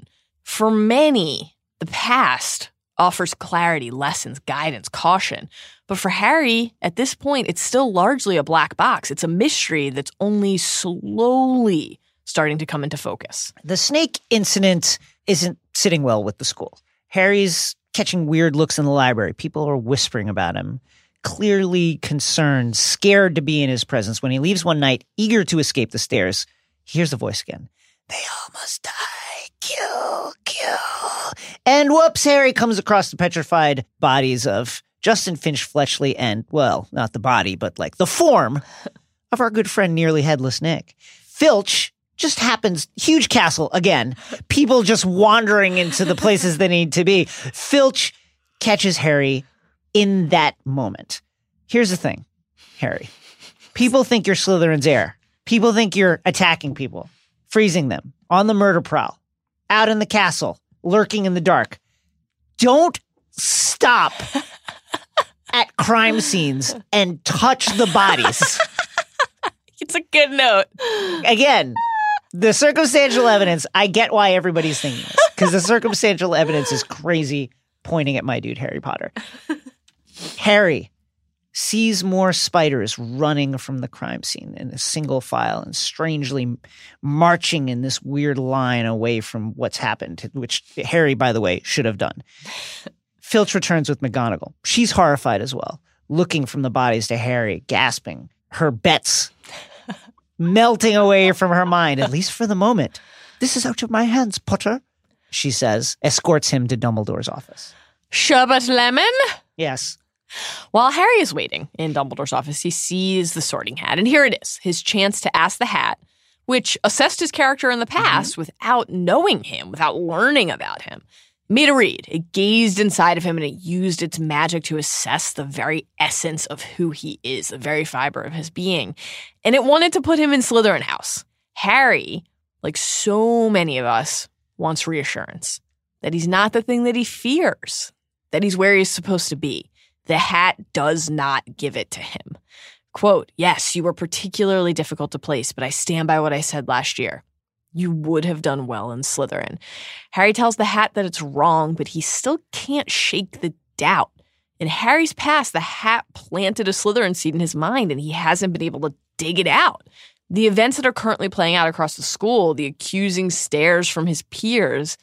For many, the past offers clarity, lessons, guidance, caution. But for Harry, at this point, it's still largely a black box. It's a mystery that's only slowly starting to come into focus. The snake incident isn't sitting well with the school. Harry's catching weird looks in the library. People are whispering about him, clearly concerned, scared to be in his presence. When he leaves one night, eager to escape the stairs, he hears the voice again. They all must die. Kill, kill. And whoops, Harry comes across the petrified bodies of Justin Finch Fletchley and, well, not the body, but like the form of our good friend, nearly headless Nick. Filch just happens, huge castle again, people just wandering into the places they need to be. Filch catches Harry in that moment. Here's the thing, Harry. People think you're Slytherin's heir. People think you're attacking people, freezing them on the murder prowl, out in the castle, lurking in the dark. Don't stop at crime scenes and touch the bodies. It's a good note. Again, the circumstantial evidence, I get why everybody's thinking this because the circumstantial evidence is crazy pointing at my dude, Harry Potter. Harry sees more spiders running from the crime scene in a single file and strangely marching in this weird line away from what's happened, which Harry, by the way, should have done. Filch returns with McGonagall. She's horrified as well, looking from the bodies to Harry, gasping. Her bets melting away from her mind, at least for the moment. This is out of my hands, Potter, she says, escorts him to Dumbledore's office. Sherbet lemon? Yes. While Harry is waiting in Dumbledore's office, he sees the sorting hat. And here it is his chance to ask the hat, which assessed his character in the mm-hmm. past without knowing him, without learning about him. Made a read. It gazed inside of him and it used its magic to assess the very essence of who he is, the very fiber of his being. And it wanted to put him in Slytherin House. Harry, like so many of us, wants reassurance that he's not the thing that he fears, that he's where he's supposed to be. The hat does not give it to him. Quote, yes, you were particularly difficult to place, but I stand by what I said last year. You would have done well in Slytherin. Harry tells the hat that it's wrong, but he still can't shake the doubt. In Harry's past, the hat planted a Slytherin seed in his mind, and he hasn't been able to dig it out. The events that are currently playing out across the school, the accusing stares from his peers,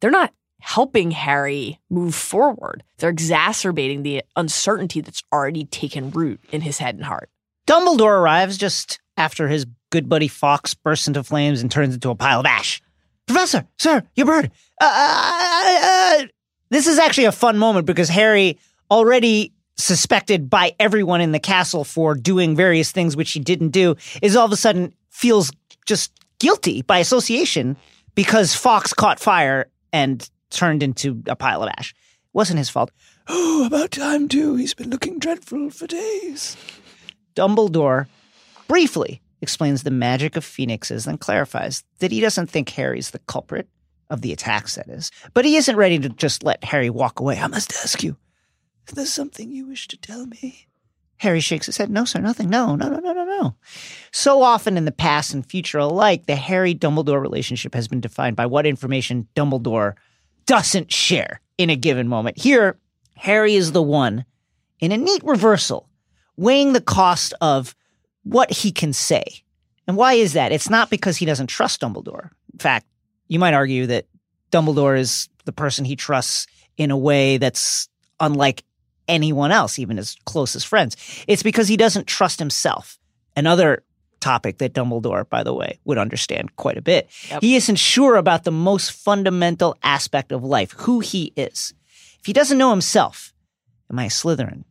they're not helping Harry move forward. They're exacerbating the uncertainty that's already taken root in his head and heart. Dumbledore arrives just after his good buddy Fawkes bursts into flames and turns into a pile of ash. Professor, sir, your bird. Uh, uh, uh, this is actually a fun moment because Harry, already suspected by everyone in the castle for doing various things which he didn't do, is all of a sudden feels just guilty by association because Fawkes caught fire and turned into a pile of ash. Wasn't his fault. Oh, about time too. He's been looking dreadful for days. Dumbledore briefly explains the magic of phoenixes, then clarifies that he doesn't think Harry's the culprit of the attacks, that is. But he isn't ready to just let Harry walk away. I must ask you, is there something you wish to tell me? Harry shakes his head. No, sir, nothing. No, no, no, no, no, no. So often in the past and future alike, the Harry Dumbledore relationship has been defined by what information Dumbledore doesn't share in a given moment. Here, Harry is the one, in a neat reversal, weighing the cost of what he can say. And why is that? It's not because he doesn't trust Dumbledore. In fact, you might argue that Dumbledore is the person he trusts in a way that's unlike anyone else, even his closest friends. It's because he doesn't trust himself. Another topic that Dumbledore, by the way, would understand quite a bit. Yep. He isn't sure about the most fundamental aspect of life, who he is. If he doesn't know himself, am I a Slytherin?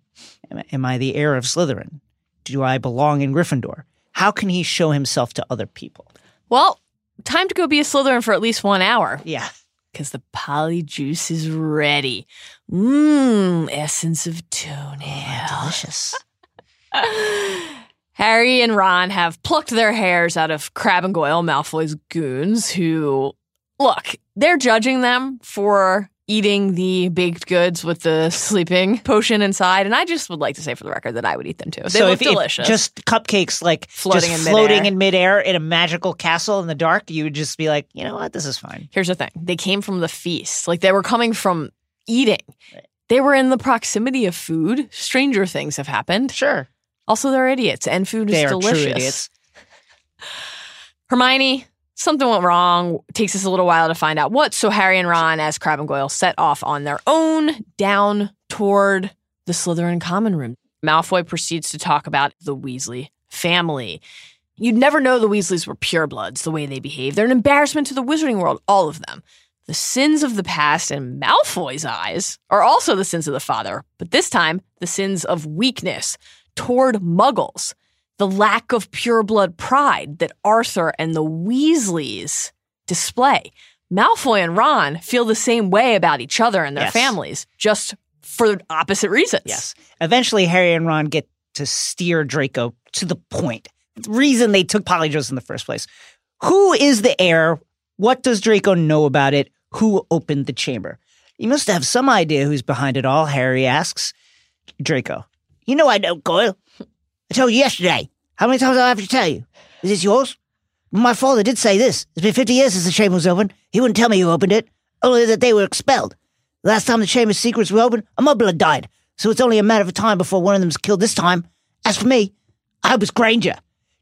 Am I, the heir of Slytherin? Do I belong in Gryffindor? How can he show himself to other people? Well, time to go be a Slytherin for at least one hour Yeah. because the polyjuice is ready. Mmm, essence of toenail. Oh, delicious. Harry and Ron have plucked their hairs out of Crabbe and Goyle, Malfoy's goons, who, look, they're judging them for eating the baked goods with the sleeping potion inside. And I just would like to say for the record that I would eat them too. They so look if, if delicious. just cupcakes like Floating just in floating midair. in midair in a magical castle in the dark, you would just be like, you know what, this is fine. Here's the thing they came from the feast. Like they were coming from eating. They were in the proximity of food. Stranger things have happened. Sure, Also, they're idiots, and food is they delicious. Hermione, something went wrong. Takes us a little while to find out what. So Harry and Ron, as Crabbe and Goyle, set off on their own down toward the Slytherin common room. Malfoy proceeds to talk about the Weasley family. You'd never know the Weasleys were purebloods the way they behave. They're an embarrassment to the wizarding world, all of them. The sins of the past in Malfoy's eyes are also the sins of the father, but this time the sins of weakness toward muggles the lack of pureblood pride that Arthur and the Weasleys display. Malfoy and Ron feel the same way about each other and their Yes. families, just for opposite reasons. Yes. Eventually, Harry and Ron get to steer Draco to the point. The reason they took Polyjuice in the first place. Who is the heir? What does Draco know about it? Who opened the chamber? You must have some idea who's behind it all, Harry asks. Draco. You know I don't, Goyle. I told you yesterday. How many times do I have to tell you? Is this yours? My father did say this. It's been 50 years since the chamber was opened. He wouldn't tell me who opened it, only that they were expelled. The last time the chamber's secrets were opened, a mudblood died, so it's only a matter of time before one of them's killed this time. As for me, I was Granger.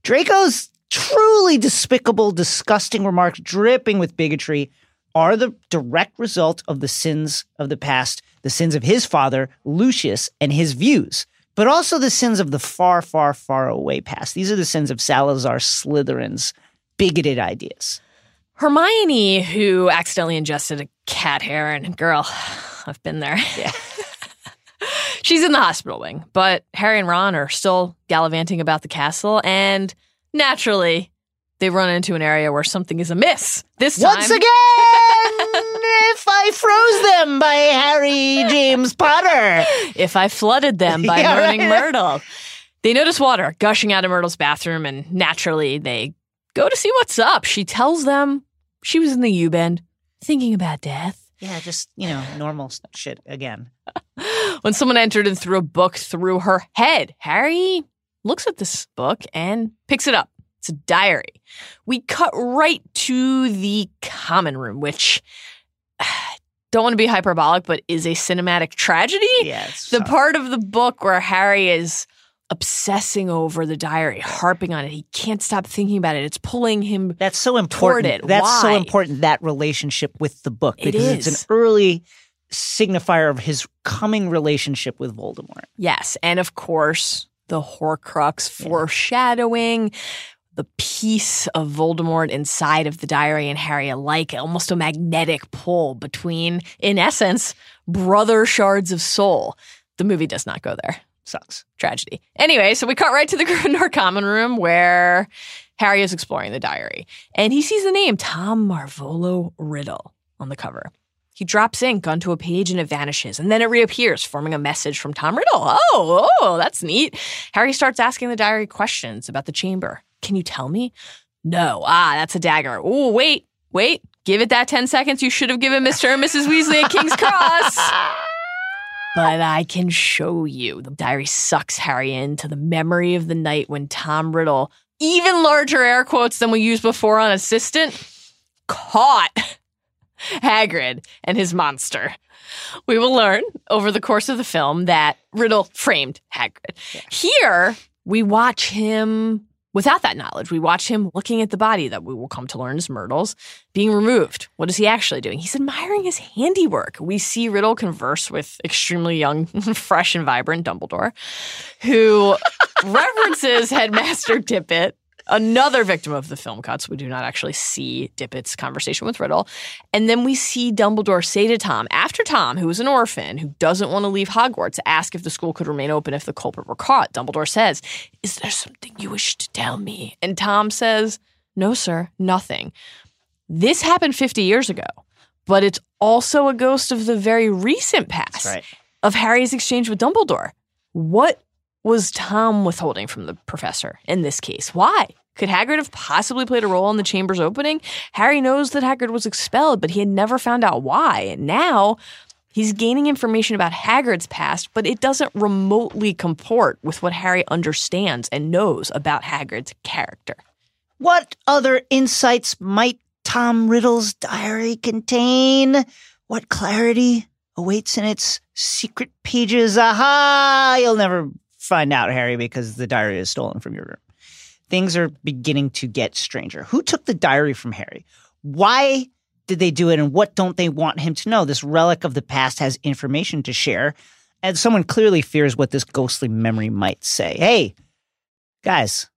Draco's truly despicable, disgusting remarks, dripping with bigotry, are the direct result of the sins of the past, the sins of his father, Lucius, and his views, but also the sins of the far, far, far away past. These are the sins of Salazar Slytherin's bigoted ideas. Hermione, who accidentally ingested a cat hair, and girl, I've been there. Yeah. She's in the hospital wing, but Harry and Ron are still gallivanting about the castle, and naturally, they run into an area where something is amiss. This time, Once again, if I froze them by Harry James Potter. if I flooded them by Yeah, moaning right. Myrtle. They notice water gushing out of Myrtle's bathroom, and naturally, they go to see what's up. She tells them she was in the U Bend thinking about death. Yeah, just, you know, normal shit again. when someone entered and threw a book through her head. Harry looks at this book and picks it up. It's a diary. We cut right to the common room, which don't want to be hyperbolic, but is a cinematic tragedy. Yes. The tough. part of the book where Harry is obsessing over the diary, harping on it. He can't stop thinking about it. It's pulling him. That's so important. That's so important, that relationship with the book, It because it's an early signifier of his coming relationship with Voldemort. Yes. And of course, the Horcrux foreshadowing the piece of Voldemort inside of the diary and Harry alike, almost a magnetic pull between, in essence, brother shards of soul. The movie does not go there. Sucks. Tragedy. Anyway, so we cut right to the Gryffindor common room where Harry is exploring the diary and he sees the name Tom Marvolo Riddle on the cover. He drops ink onto a page and it vanishes, and then it reappears, forming a message from Tom Riddle. Oh, oh, that's neat. Harry starts asking the diary questions about the chamber. Can you tell me? No. Ah, that's a dagger. Oh, wait, wait. Give it that 10 seconds you should have given Mr. and Mrs. Weasley at King's Cross. But I can show you. The diary sucks Harry into the memory of the night when Tom Riddle, even larger air quotes than we used before on assistant, caught Hagrid and his monster. We will learn over the course of the film that Riddle framed Hagrid. Here, we watch him without that knowledge. We watch him looking at the body that we will come to learn is Myrtle's being removed. What is he actually doing? He's admiring his handiwork. We see Riddle converse with extremely young, fresh, and vibrant Dumbledore, who references Headmaster Dippet another victim of the film cuts. We do not actually see Dippet's conversation with Riddle. And then we see Dumbledore say to Tom, after Tom, who is an orphan, who doesn't want to leave Hogwarts, ask if the school could remain open if the culprit were caught. Dumbledore says, Is there something you wish to tell me? And Tom says, No, sir, nothing. This happened 50 years ago, but it's also a ghost of the very recent past Right. of Harry's exchange with Dumbledore. What was Tom withholding from the professor in this case? Why? Could Hagrid have possibly played a role in the chamber's opening? Harry knows that Hagrid was expelled, but he had never found out why. And now he's gaining information about Hagrid's past, but it doesn't remotely comport with what Harry understands and knows about Hagrid's character. What other insights might Tom Riddle's diary contain? What clarity awaits in its secret pages? Aha! You'll never find out, Harry, because the diary is stolen from your room. Things are beginning to get stranger. Who took the diary from Harry? Why did they do it, and what don't they want him to know? This relic of the past has information to share, and someone clearly fears what this ghostly memory might say. Hey, guys,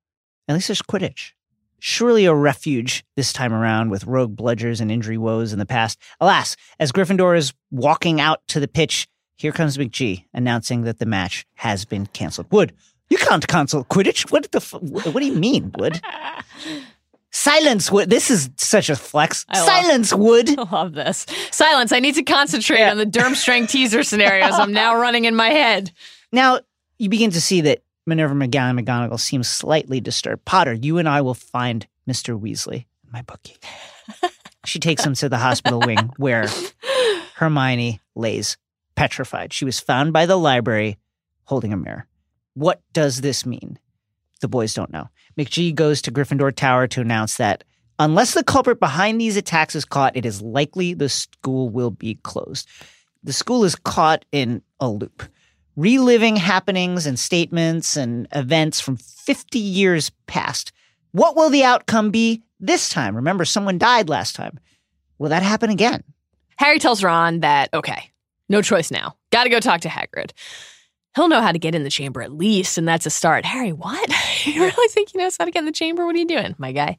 at least there's Quidditch surely a refuge this time around with rogue bludgers and injury woes in the past. Alas, as Gryffindor is walking out to the pitch, here comes McGee announcing that the match has been canceled. Wood, you can't cancel Quidditch. What the? F- what do you mean, Wood? Silence, Wood. This is such a flex. I love- Silence, Wood. I love this. Silence. I need to concentrate on the Durmstrang teaser scenarios I'm now running in my head. Now you begin to see that Minerva McGonagall McGonagall seems slightly disturbed. Potter, you and I will find Mr. Weasley my bookie. she takes him to the hospital wing where Hermione lays petrified. She was found by the library holding a mirror. What does this mean? The boys don't know. McGee goes to Gryffindor Tower to announce that unless the culprit behind these attacks is caught, it is likely the school will be closed. The school is caught in a loop reliving happenings and statements and events from 50 years past. What will the outcome be this time? Remember, someone died last time. Will that happen again? Harry tells Ron that, okay, no choice now. Got to go talk to Hagrid. He'll know how to get in the chamber at least, and that's a start. Harry, what? you really think he knows how to get in the chamber? What are you doing, my guy?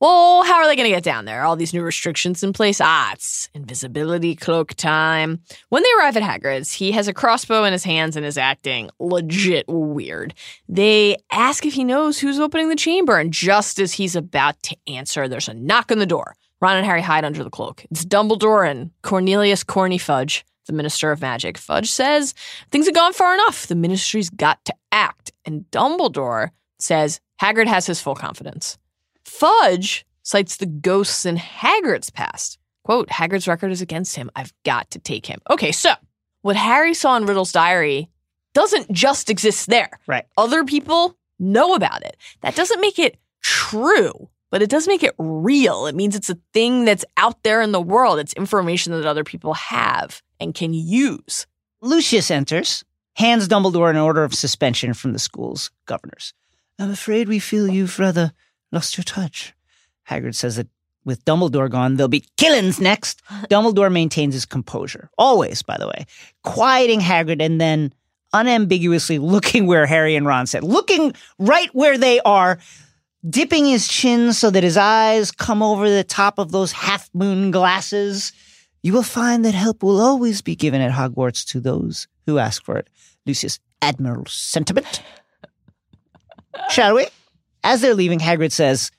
Well, how are they going to get down there? All these new restrictions in place? Ah, it's invisibility cloak time. When they arrive at Hagrid's, he has a crossbow in his hands and is acting legit weird. They ask if he knows who's opening the chamber, and just as he's about to answer, there's a knock on the door. Ron and Harry hide under the cloak. It's Dumbledore and Cornelius Corny Fudge, the Minister of Magic. Fudge says things have gone far enough. The ministry's got to act. And Dumbledore says Hagrid has his full confidence. Fudge cites the ghosts in Hagrid's past. Quote, Hagrid's record is against him. I've got to take him. Okay, so what Harry saw in Riddle's diary doesn't just exist there. Right. Other people know about it. That doesn't make it true, but it does make it real. It means it's a thing that's out there in the world. It's information that other people have and can use. Lucius enters, hands Dumbledore an order of suspension from the school's governors. I'm afraid we feel you've rather lost your touch. Hagrid says that with Dumbledore gone, there'll be killings next. Dumbledore maintains his composure, always, by the way, quieting Hagrid and then unambiguously looking where Harry and Ron said, looking right where they are, dipping his chin so that his eyes come over the top of those half moon glasses. You will find that help will always be given at Hogwarts to those who ask for it. Lucius, admiral sentiment. Shall we? As they're leaving, Hagrid says,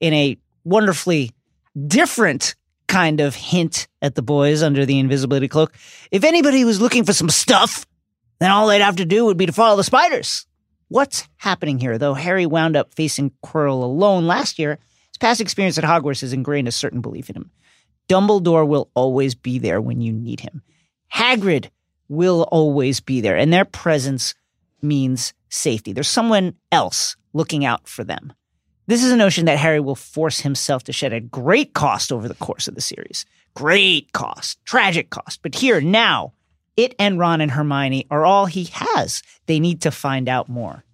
in a wonderfully different kind of hint at the boys under the invisibility cloak, if anybody was looking for some stuff, then all they'd have to do would be to follow the spiders. What's happening here? Though Harry wound up facing Quirrell alone last year, his past experience at Hogwarts has ingrained a certain belief in him. Dumbledore will always be there when you need him. Hagrid will always be there, and their presence means safety. There's someone else looking out for them. This is a notion that Harry will force himself to shed at great cost over the course of the series. Great cost, tragic cost. But here, now, it and Ron and Hermione are all he has. They need to find out more.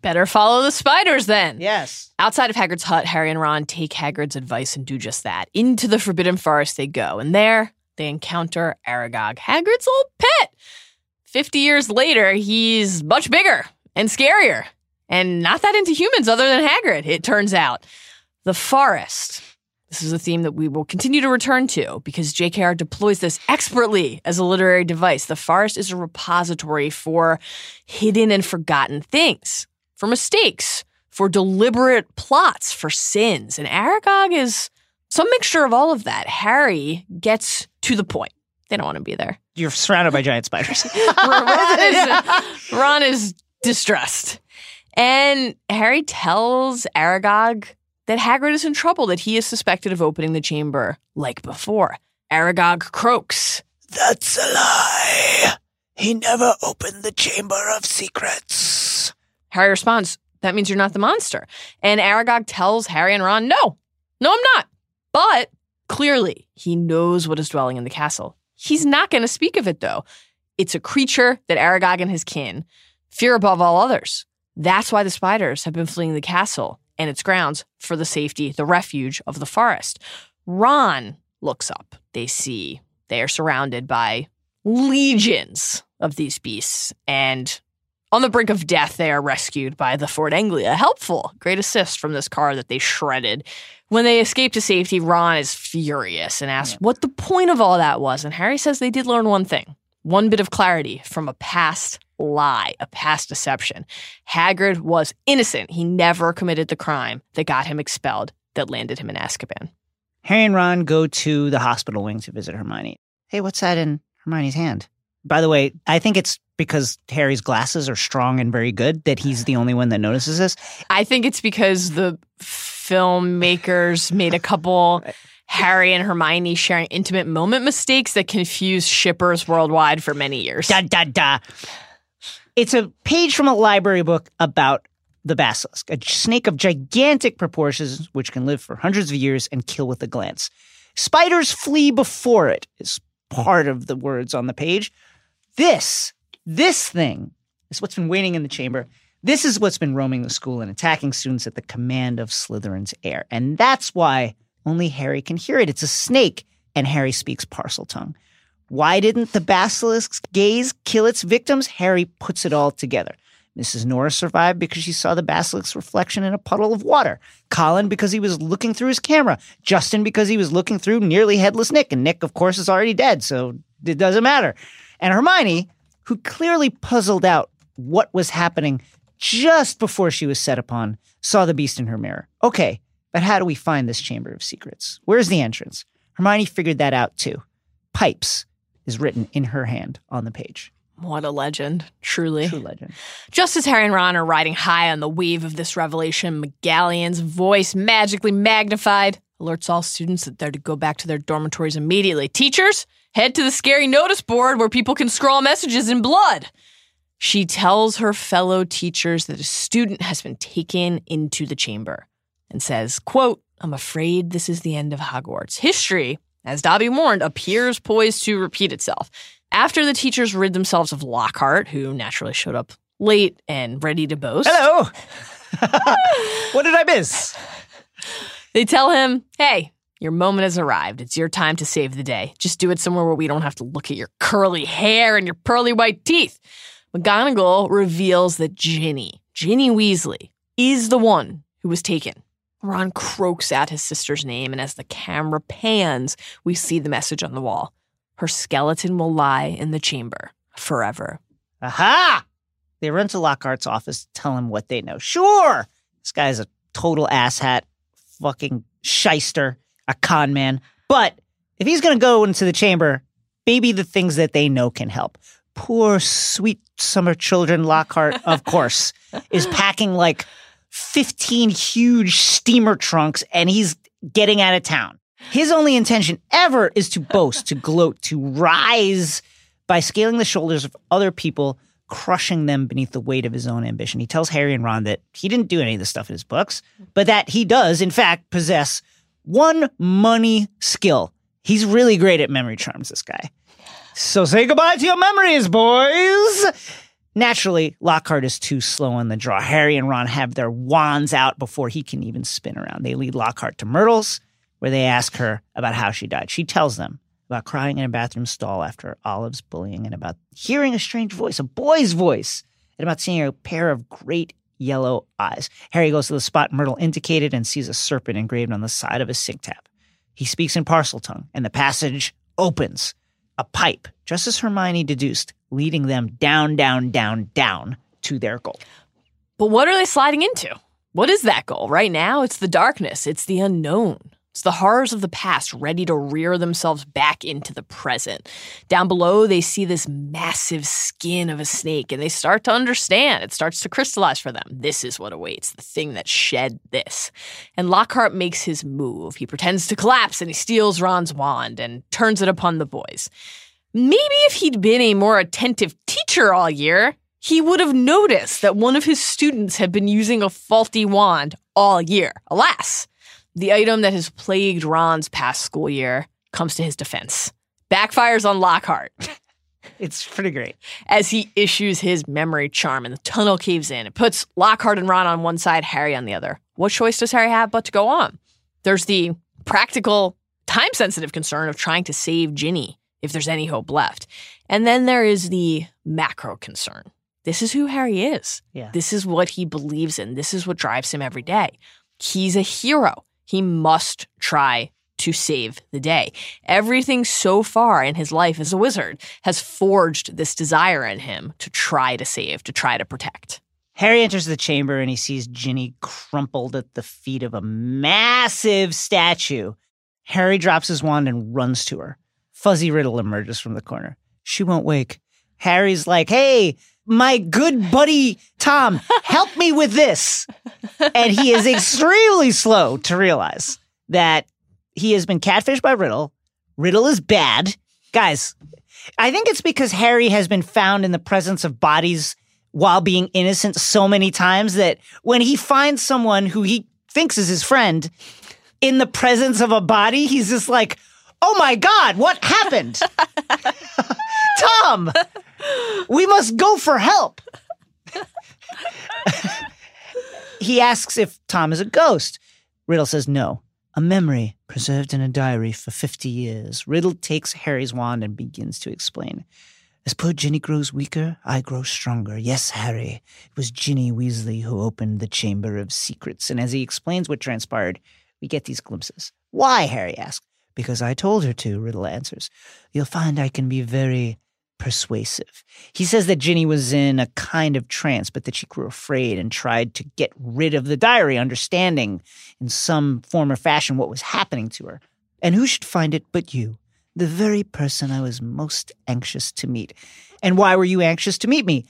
Better follow the spiders then. Yes. Outside of Hagrid's hut, Harry and Ron take Hagrid's advice and do just that. Into the Forbidden Forest they go, and there they encounter Aragog, Hagrid's old pet. Fifty years later, he's much bigger and scarier, and not that into humans other than Hagrid, it turns out. The forest. This is a theme that we will continue to return to because JKR deploys this expertly as a literary device. The forest is a repository for hidden and forgotten things, for mistakes, for deliberate plots, for sins. And Aragog is some mixture of all of that. Harry gets to the point. They don't want to be there. You're surrounded by giant spiders. Ron is, Ron is distressed. And Harry tells Aragog that Hagrid is in trouble, that he is suspected of opening the chamber like before. Aragog croaks. That's a lie. He never opened the Chamber of Secrets. Harry responds, That means you're not the monster. And Aragog tells Harry and Ron, No, no, I'm not. But clearly, he knows what is dwelling in the castle. He's not going to speak of it, though. It's a creature that Aragog and his kin fear above all others. That's why the spiders have been fleeing the castle and its grounds for the safety, the refuge of the forest. Ron looks up. They see they are surrounded by legions of these beasts, and on the brink of death, they are rescued by the Ford Anglia. Helpful, great assist from this car that they shredded. When they escape to safety, Ron is furious and asks what the point of all that was. And Harry says they did learn one thing one bit of clarity from a past lie, a past deception. Hagrid was innocent. He never committed the crime that got him expelled, that landed him in Azkaban. Harry and Ron go to the hospital wing to visit Hermione. Hey, what's that in Hermione's hand? By the way, I think it's because Harry's glasses are strong and very good that he's the only one that notices this. I think it's because the filmmakers made a couple Harry and Hermione sharing intimate moment mistakes that confused shippers worldwide for many years. Da da da. It's a page from a library book about the basilisk, a snake of gigantic proportions which can live for hundreds of years and kill with a glance. Spiders flee before it is part of the words on the page. This, this thing is what's been waiting in the chamber. This is what's been roaming the school and attacking students at the command of Slytherin's heir. And that's why only Harry can hear it. It's a snake, and Harry speaks Parseltongue. Why didn't the basilisk's gaze kill its victims? Harry puts it all together. Mrs. Norris survived because she saw the basilisk's reflection in a puddle of water. Colin because he was looking through his camera. Justin because he was looking through nearly headless Nick. And Nick, of course, is already dead, so it doesn't matter. And Hermione, who clearly puzzled out what was happening just before she was set upon, saw the beast in her mirror. Okay, but how do we find this Chamber of Secrets? Where's the entrance? Hermione figured that out too. Pipes is written in her hand on the page. What a legend, truly. True legend. Just as Harry and Ron are riding high on the wave of this revelation, McGonagall's voice, magically magnified, alerts all students that they're to go back to their dormitories immediately. Teachers, head to the scary notice board where people can scrawl messages in blood. She tells her fellow teachers that a student has been taken into the chamber and says, quote, I'm afraid this is the end of Hogwarts. History, as Dobby warned, appears poised to repeat itself. After the teachers rid themselves of Lockhart, who naturally showed up late and ready to boast, Hello. what did I miss? they tell him, hey, your moment has arrived. It's your time to save the day. Just do it somewhere where we don't have to look at your curly hair and your pearly white teeth. McGonagall reveals that Ginny, Ginny Weasley, is the one who was taken. Ron croaks out his sister's name, and as the camera pans, we see the message on the wall. Her skeleton will lie in the chamber forever. Aha! They run to Lockhart's office to tell him what they know. Sure! This guy's a total asshat, fucking shyster, a con man. But if he's gonna go into the chamber, maybe the things that they know can help. Poor, sweet summer children Lockhart, of course, is packing like 15 huge steamer trunks and he's getting out of town. His only intention ever is to boast, to gloat, to rise by scaling the shoulders of other people crushing them beneath the weight of his own ambition. He tells Harry and Ron that he didn't do any of this stuff in his books, but that he does, in fact, possess one money skill. He's really great at memory charms, this guy. So say goodbye to your memories, boys. Naturally, Lockhart is too slow on the draw. Harry and Ron have their wands out before he can even spin around. They lead Lockhart to Myrtle's, where they ask her about how she died. She tells them about crying in a bathroom stall after Olive's bullying and about hearing a strange voice, a boy's voice, and about seeing a pair of great yellow eyes. Harry goes to the spot Myrtle indicated and sees a serpent engraved on the side of a sink tap. He speaks in Parseltongue, and the passage opens. A pipe, just as Hermione deduced, leading them down, down, down, down to their goal. But what are they sliding into? What is that goal? Right now, it's the darkness, it's the unknown. It's the horrors of the past ready to rear themselves back into the present. Down below, they see this massive skin of a snake and they start to understand. It starts to crystallize for them. This is what awaits, the thing that shed this. And Lockhart makes his move. He pretends to collapse and he steals Ron's wand and turns it upon the boys. Maybe if he'd been a more attentive teacher all year, he would have noticed that one of his students had been using a faulty wand all year. Alas, the item that has plagued Ron's past school year comes to his defense. Backfires on Lockhart It's pretty great. as he issues his memory charm and the tunnel caves in. It puts Lockhart and Ron on one side, Harry on the other. What choice does Harry have but to go on? There's the practical, time sensitive concern of trying to save Ginny if there's any hope left. And then there is the macro concern. This is who Harry is. Yeah. This is what he believes in. This is what drives him every day. He's a hero. He must try to save the day. Everything so far in his life as a wizard has forged this desire in him to try to save, to try to protect. Harry enters the chamber and he sees Ginny crumpled at the feet of a massive statue. Harry drops his wand and runs to her. Fuzzy Riddle emerges from the corner. She won't wake. Harry's like, hey, my good buddy Tom, help me with this. And he is extremely slow to realize that he has been catfished by Riddle. Riddle is bad. Guys, I think it's because Harry has been found in the presence of bodies while being innocent so many times that when he finds someone who he thinks is his friend in the presence of a body, he's just like, oh my God, what happened? Tom, we must go for help. he asks if Tom is a ghost. Riddle says no. A memory preserved in a diary for 50 years. Riddle takes Harry's wand and begins to explain. As poor Ginny grows weaker, I grow stronger. Yes, Harry, it was Ginny Weasley who opened the Chamber of Secrets. And as he explains what transpired, we get these glimpses. Why? Harry asks. Because I told her to, Riddle answers. You'll find I can be very persuasive. He says that Ginny was in a kind of trance, but that she grew afraid and tried to get rid of the diary, understanding in some form or fashion what was happening to her. And who should find it but you, the very person I was most anxious to meet. And why were you anxious to meet me?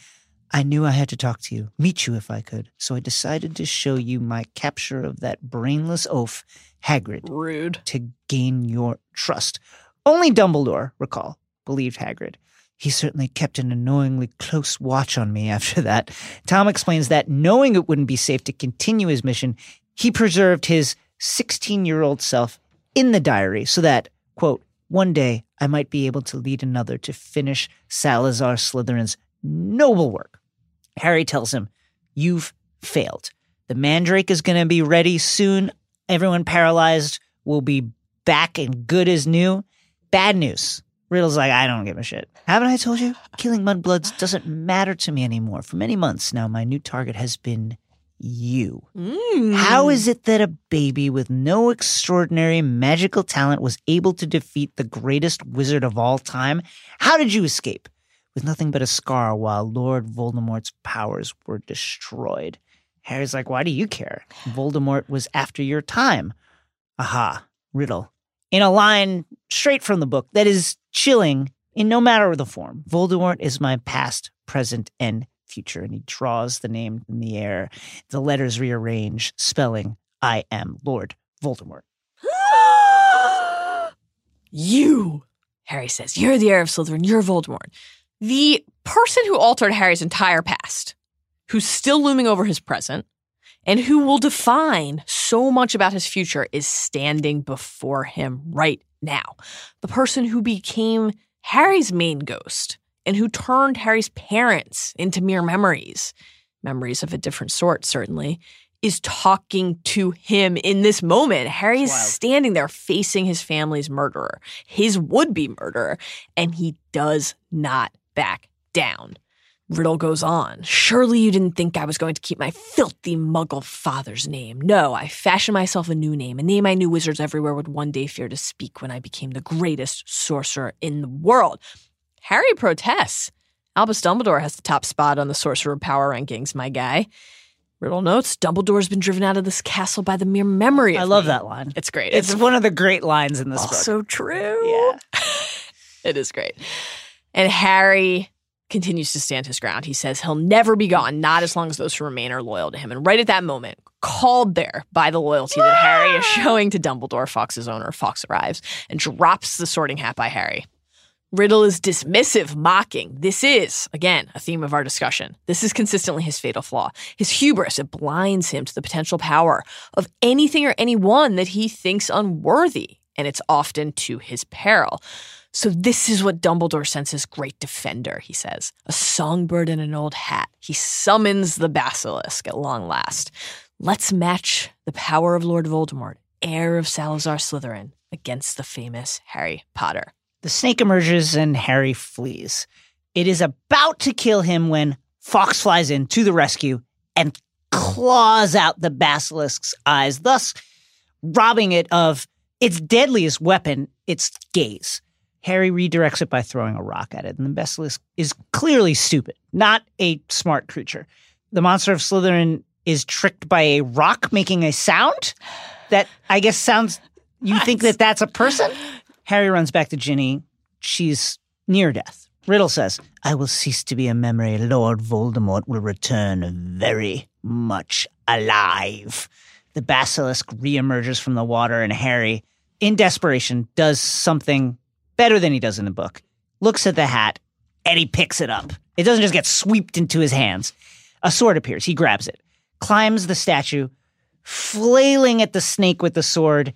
I knew I had to talk to you, meet you if I could. So I decided to show you my capture of that brainless oaf, Hagrid Rude. to gain your trust. Only Dumbledore, recall, believed Hagrid. He certainly kept an annoyingly close watch on me after that. Tom explains that knowing it wouldn't be safe to continue his mission, he preserved his 16 year old self in the diary so that, quote, one day I might be able to lead another to finish Salazar Slytherin's noble work. Harry tells him, You've failed. The mandrake is going to be ready soon. Everyone paralyzed will be back and good as new. Bad news. Riddle's like, I don't give a shit. Haven't I told you? Killing mudbloods doesn't matter to me anymore. For many months now, my new target has been you. Mm. How is it that a baby with no extraordinary magical talent was able to defeat the greatest wizard of all time? How did you escape? With nothing but a scar while Lord Voldemort's powers were destroyed. Harry's like, Why do you care? Voldemort was after your time. Aha, riddle. In a line straight from the book that is chilling in no matter the form. Voldemort is my past, present, and future. And he draws the name in the air. The letters rearrange, spelling, I am Lord Voldemort. you, Harry says, you're the heir of Slytherin. You're Voldemort. The person who altered Harry's entire past, who's still looming over his present, and who will define so much about his future is standing before him right now. The person who became Harry's main ghost and who turned Harry's parents into mere memories, memories of a different sort, certainly, is talking to him in this moment. Harry is standing there facing his family's murderer, his would be murderer, and he does not back down. Riddle goes on. Surely you didn't think I was going to keep my filthy muggle father's name. No, I fashioned myself a new name, a name I knew wizards everywhere would one day fear to speak when I became the greatest sorcerer in the world. Harry protests. Albus Dumbledore has the top spot on the sorcerer power rankings, my guy. Riddle notes Dumbledore's been driven out of this castle by the mere memory of I love me. that line. It's great. It's one of the great lines in this book. So true. Yeah. It is great. And Harry continues to stand his ground. He says he'll never be gone, not as long as those who remain are loyal to him. And right at that moment, called there by the loyalty that Harry is showing to Dumbledore, Fawkes's owner, Fawkes arrives and drops the sorting hat by Harry. Riddle is dismissive, mocking. This is, again, a theme of our discussion. This is consistently his fatal flaw. His hubris, it blinds him to the potential power of anything or anyone that he thinks unworthy, and it's often to his peril. So this is what Dumbledore sends his great defender, he says. A songbird in an old hat. He summons the basilisk at long last. Let's match the power of Lord Voldemort, heir of Salazar Slytherin, against the famous Harry Potter. The snake emerges and Harry flees. It is about to kill him when Fawkes flies in to the rescue and claws out the basilisk's eyes, thus robbing it of its deadliest weapon, its gaze. Harry redirects it by throwing a rock at it, and the basilisk is clearly stupid, not a smart creature. The monster of Slytherin is tricked by a rock making a sound that I guess sounds. You think that that's a person? Harry runs back to Ginny. She's near death. Riddle says, I will cease to be a memory. Lord Voldemort will return very much alive. The basilisk reemerges from the water, and Harry, in desperation, does something better than he does in the book. Looks at the hat, and he picks it up. It doesn't just get swept into his hands. A sword appears. He grabs it, climbs the statue, flailing at the snake with the sword.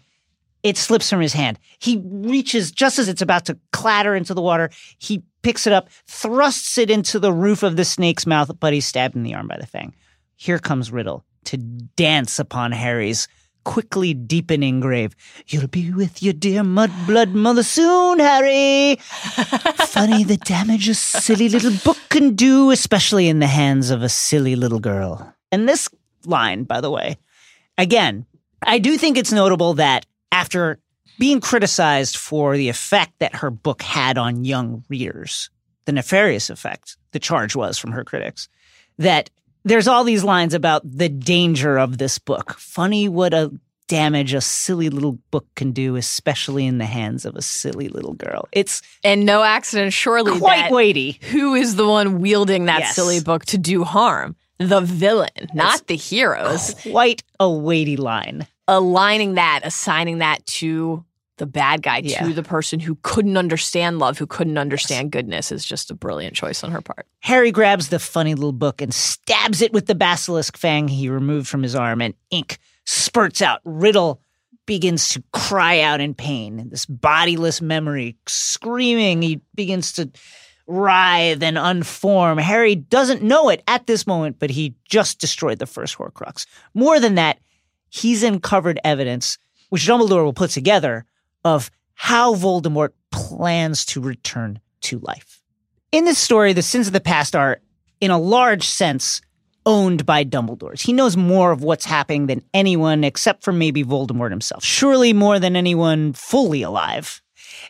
It slips from his hand. He reaches just as it's about to clatter into the water. He picks it up, thrusts it into the roof of the snake's mouth, but he's stabbed in the arm by the fang. Here comes Riddle to dance upon Harry's quickly deepening grave. You'll be with your dear mudblood mother soon, Harry. Funny the damage a silly little book can do, especially in the hands of a silly little girl. And this line, by the way, again, I do think it's notable that after being criticized for the effect that her book had on young readers, the nefarious effect the charge was from her critics, that there's all these lines about the danger of this book. Funny what a damage a silly little book can do, especially in the hands of a silly little girl. It's And no accident, surely, quite that weighty. who is the one wielding that Yes. silly book to do harm? The villain, not the heroes. Quite a weighty line. Aligning that, assigning that to the bad guy, Yeah. to the person who couldn't understand love, who couldn't understand goodness, is just a brilliant choice on her part. Harry grabs the funny little book and stabs it with the basilisk fang he removed from his arm, and ink spurts out. Riddle begins to cry out in pain. This bodiless memory screaming, he begins to writhe and unform. Harry doesn't know it at this moment, but he just destroyed the first Horcrux. More than that, he's uncovered evidence, which Dumbledore will put together, of how Voldemort plans to return to life. In this story, the sins of the past are, in a large sense, owned by Dumbledore's. He knows more of what's happening than anyone except for maybe Voldemort himself. Surely more than anyone fully alive.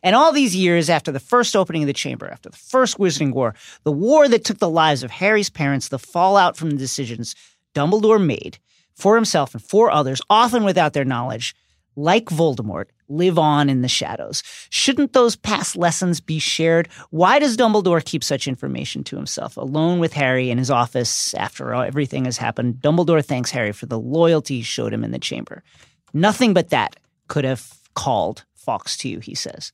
And all these years after the first opening of the chamber, after the first Wizarding War, the war that took the lives of Harry's parents, the fallout from the decisions Dumbledore made for himself and for others, often without their knowledge, like Voldemort, live on in the shadows. Shouldn't those past lessons be shared? Why does Dumbledore keep such information to himself? Alone with Harry in his office after everything has happened, Dumbledore thanks Harry for the loyalty he showed him in the chamber. Nothing but that could have called Fawkes to you, he says.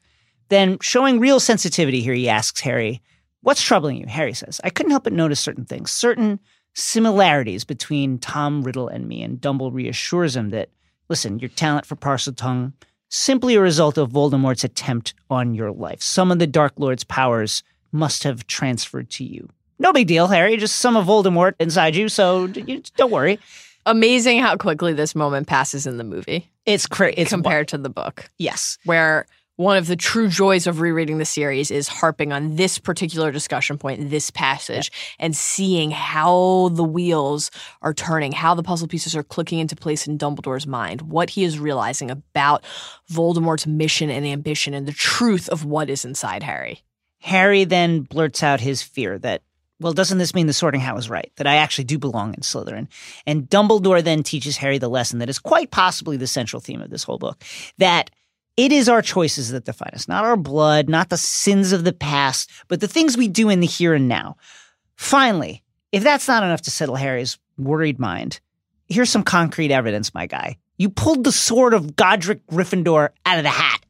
Then, showing real sensitivity here, he asks Harry, What's troubling you? Harry says. I couldn't help but notice certain things, certain similarities between Tom Riddle and me, and Dumble reassures him that, listen, your talent for Parseltongue simply a result of Voldemort's attempt on your life. Some of the Dark Lord's powers must have transferred to you. No big deal, Harry. Just some of Voldemort inside you, so you, don't worry. Amazing how quickly this moment passes in the movie It's crazy. It's compared to the book, yes, where one of the true joys of rereading the series is harping on this particular discussion point, this passage, and seeing how the wheels are turning, how the puzzle pieces are clicking into place in Dumbledore's mind, what he is realizing about Voldemort's mission and ambition, and the truth of what is inside Harry. Harry then blurts out his fear that, well, doesn't this mean the sorting hat was right? That I actually do belong in Slytherin? And Dumbledore then teaches Harry the lesson that is quite possibly the central theme of this whole book that it is our choices that define us, not our blood, not the sins of the past, but the things we do in the here and now. Finally, if that's not enough to settle Harry's worried mind, here's some concrete evidence, my guy. You pulled the sword of Godric Gryffindor out of the hat.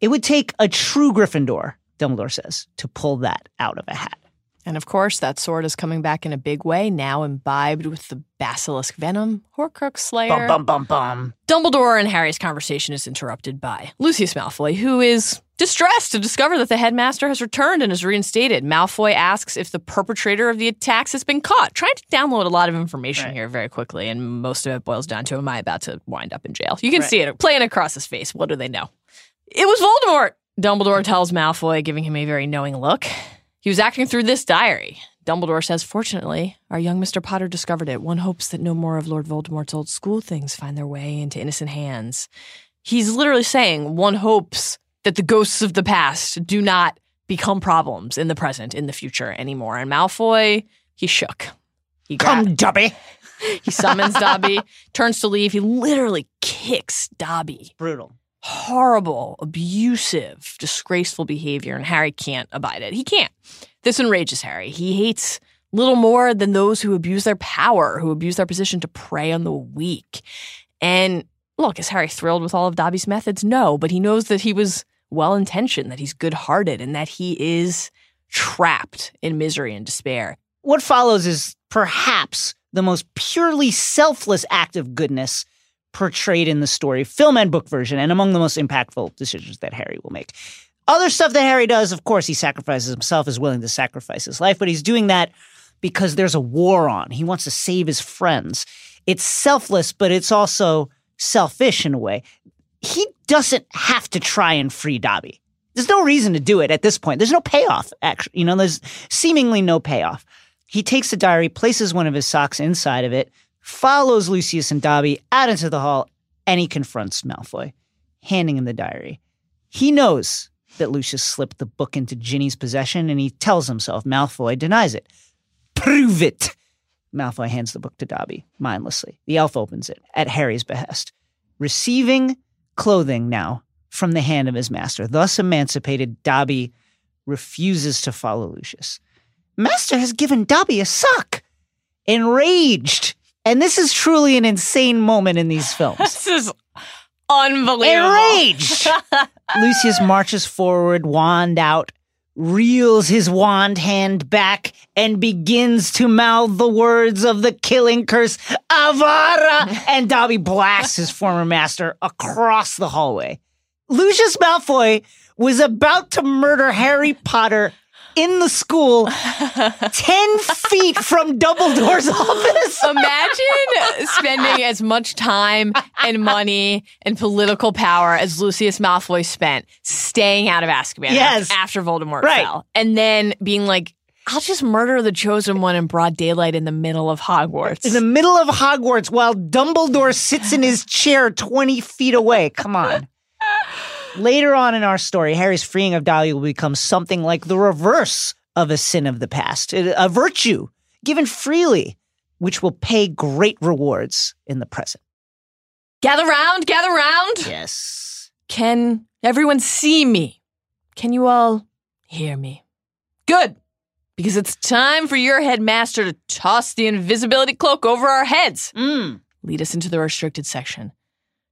It would take a true Gryffindor, Dumbledore says, to pull that out of a hat. And of course, that sword is coming back in a big way, now imbibed with the basilisk venom, Horcrux Slayer. Bum, bum, bum, bum. Dumbledore and Harry's conversation is interrupted by Lucius Malfoy, who is distressed to discover that the headmaster has returned and is reinstated. Malfoy asks if the perpetrator of the attacks has been caught, trying to download a lot of information Right. here very quickly, and most of it boils down to am I about to wind up in jail? You can Right. see it playing across his face. What do they know? It was Voldemort. Dumbledore mm-hmm. tells Malfoy, giving him a very knowing look. He was acting through this diary. Dumbledore says, Fortunately, our young Mr. Potter discovered it. One hopes that no more of Lord Voldemort's old school things find their way into innocent hands. He's literally saying, one hopes that the ghosts of the past do not become problems in the present, in the future anymore. And Malfoy, he shook. He grabbed, Come, Dobby. he summons Dobby, turns to leave. He literally kicks Dobby Brutal. Horrible, abusive, disgraceful behavior, and Harry can't abide it. He can't. This enrages Harry. He hates little more than those who abuse their power, who abuse their position to prey on the weak. And look, is Harry thrilled with all of Dobby's methods? No, but he knows that he was well intentioned, that he's good hearted, and that he is trapped in misery and despair. What follows is perhaps the most purely selfless act of goodness portrayed in the story, film and book version, and among the most impactful decisions that Harry will make. Other stuff that Harry does, of course, he sacrifices himself, is willing to sacrifice his life, but he's doing that because there's a war on. He wants to save his friends. It's selfless, but it's also selfish in a way. He doesn't have to try and free Dobby. There's no reason to do it at this point. There's no payoff, actually. You know, there's seemingly no payoff. He takes the diary, places one of his socks inside of it, follows Lucius and Dobby out into the hall, and he confronts Malfoy, handing him the diary. He knows that Lucius slipped the book into Ginny's possession, and he tells himself Malfoy denies it. Prove it! Malfoy hands the book to Dobby, mindlessly. The elf opens it at Harry's behest, receiving clothing now from the hand of his master. Thus emancipated, Dobby refuses to follow Lucius. Master has given Dobby a sock. Enraged. And this is truly an insane moment in these films. This is unbelievable. Enraged. Lucius marches forward, wand out, reels his wand hand back, and begins to mouth the words of the killing curse, Avada! And Dobby blasts his former master across the hallway. Lucius Malfoy was about to murder Harry Potter in the school 10 feet from Dumbledore's office. Imagine spending as much time and money and political power as Lucius Malfoy spent staying out of Azkaban Yes. after Voldemort Right. fell. And then being like, I'll just murder the chosen one in broad daylight in the middle of Hogwarts. in the middle of Hogwarts while Dumbledore sits in his chair 20 feet away. Come on. Later on in our story, Harry's freeing of Dobby will become something like the reverse of a sin of the past, a virtue given freely, which will pay great rewards in the present. gather round, gather round. Yes. Can everyone see me? Can you all hear me? Good. Because it's time for your headmaster to toss the invisibility cloak over our heads. Mm. lead us into the restricted section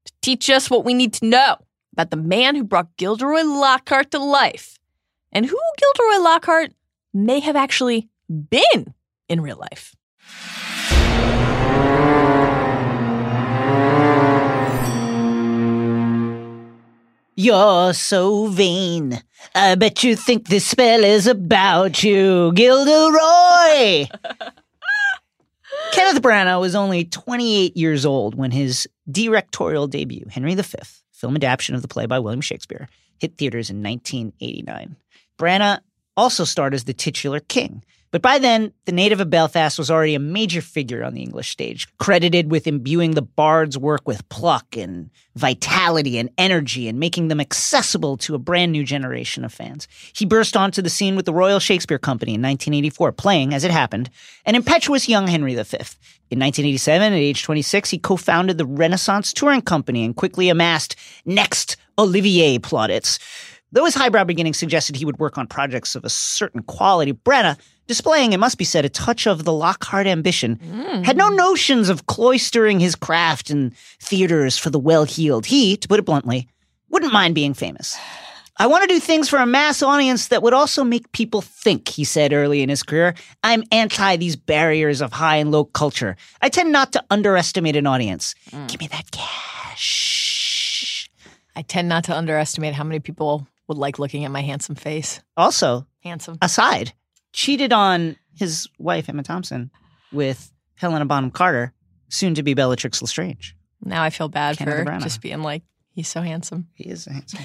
to teach us what we need to know about the man who brought Gilderoy Lockhart to life. And who Gilderoy Lockhart may have actually been in real life. You're so vain. I bet you think this spell is about you, Gilderoy. Kenneth Branagh was only 28 years old when his directorial debut, Henry V, film adaptation of the play by William Shakespeare, hit theaters in 1989. Branagh also starred as the titular king. But by then, the native of Belfast was already a major figure on the English stage, credited with imbuing the bard's work with pluck and vitality and energy and making them accessible to a brand new generation of fans. He burst onto the scene with the Royal Shakespeare Company in 1984, playing, as it happened, an impetuous young Henry V. In 1987, at age 26, he co founded the Renaissance Touring Company and quickly amassed next Olivier plaudits. Though his highbrow beginnings suggested he would work on projects of a certain quality, Branagh, displaying, it must be said, a touch of the Lockhart ambition, had no mm. notions of cloistering his craft in theaters for the well heeled. He, to put it bluntly, wouldn't mind being famous. I want to do things for a mass audience that would also make people think, he said early in his career. I'm anti these barriers of high and low culture. I tend not to underestimate an audience. Mm. Give me that cash. I tend not to underestimate how many people would like looking at my handsome face. Also, Handsome. aside, cheated on his wife, Emma Thompson, with Helena Bonham Carter, soon to be Bellatrix Lestrange. Now I feel bad Kenneth for Branagh. just being like, he's so handsome. He is handsome.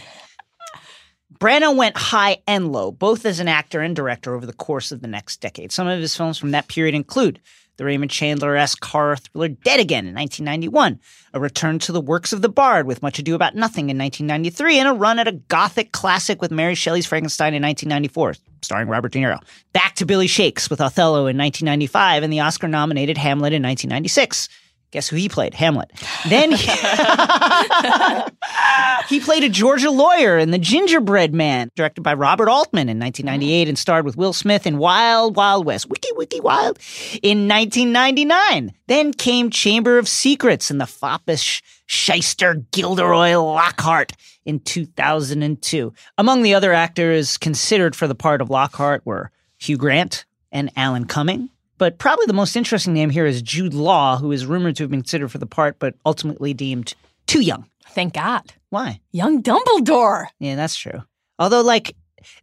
Branagh went high and low, both as an actor and director over the course of the next decade. Some of his films from that period include the Raymond Chandler-esque horror thriller Dead Again in 1991, a return to the works of the Bard with Much Ado About Nothing in 1993, and a run at a gothic classic with Mary Shelley's Frankenstein in 1994, starring Robert De Niro. Back to Billy Shakes with Othello in 1995 and the Oscar-nominated Hamlet in 1996. Guess who he played? Hamlet. Then he, he played a Georgia lawyer in The Gingerbread Man, directed by Robert Altman in 1998 and starred with Will Smith in Wild Wild West. Wiki Wiki Wild in 1999. Then came Chamber of Secrets and the foppish shyster Gilderoy Lockhart in 2002. Among the other actors considered for the part of Lockhart were Hugh Grant and Alan Cumming. But probably the most interesting name here is Jude Law, who is rumored to have been considered for the part, but ultimately deemed too young. Thank God. Why? Young Dumbledore. Yeah, that's true. Although, like,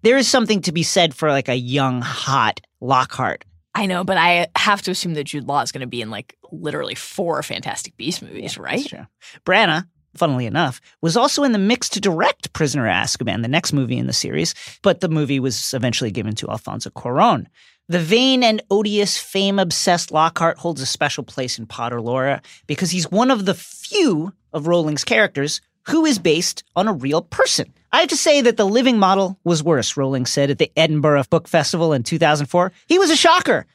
there is something to be said for like a young, hot Lockhart. I know, but I have to assume that Jude Law is going to be in like literally four Fantastic Beast movies, right? That's true. Branagh, funnily enough, was also in the mix to direct Prisoner of Azkaban, the next movie in the series, but the movie was eventually given to Alfonso Cuarón. The vain and odious, fame obsessed Lockhart holds a special place in Potter lore because he's one of the few of Rowling's characters who is based on a real person. I have to say that the living model was worse, Rowling said at the Edinburgh Book Festival in 2004. He was a shocker.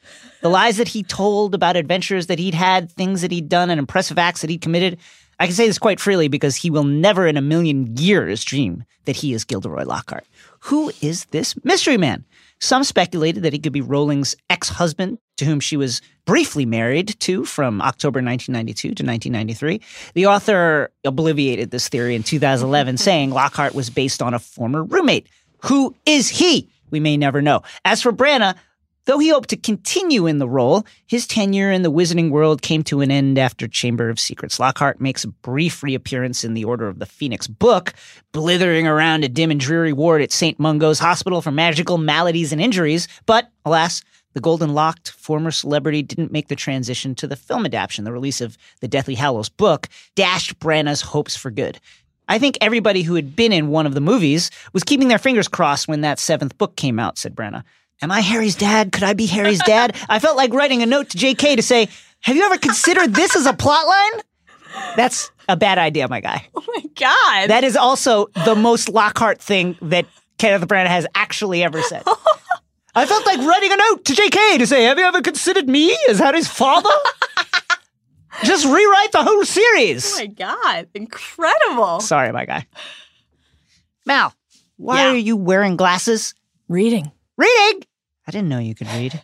The lies that he told about adventures that he'd had, things that he'd done, and impressive acts that he'd committed. I can say this quite freely because he will never in a million years dream that he is Gilderoy Lockhart. Who is this mystery man? Some speculated that he could be Rowling's ex husband, to whom she was briefly married to from October 1992 to 1993. The author obliviated this theory in 2011, saying Lockhart was based on a former roommate. Who is he? We may never know. As for Branagh, Though he hoped to continue in the role, his tenure in the wizarding world came to an end after Chamber of Secrets. Lockhart makes a brief reappearance in the Order of the Phoenix book, blithering around a dim and dreary ward at St. Mungo's Hospital for Magical Maladies and Injuries, but alas, the golden locked former celebrity didn't make the transition to the film adaptation. The release of the Deathly Hallows book dashed Branagh's hopes for good. I think everybody who had been in one of the movies was keeping their fingers crossed when that seventh book came out, said Branagh. Am I Harry's dad? Could I be Harry's dad? I felt like writing a note to JK to say, Have you ever considered this as a plot line? That's a bad idea, my guy. Oh my God. That is also the most Lockhart thing that Kenneth Branagh has actually ever said. I felt like writing a note to JK to say, Have you ever considered me as Harry's father? Just rewrite the whole series. oh my God. Incredible. Sorry, my guy. Mal, why Yeah. are you wearing glasses? Reading. Reading? I didn't know you could read.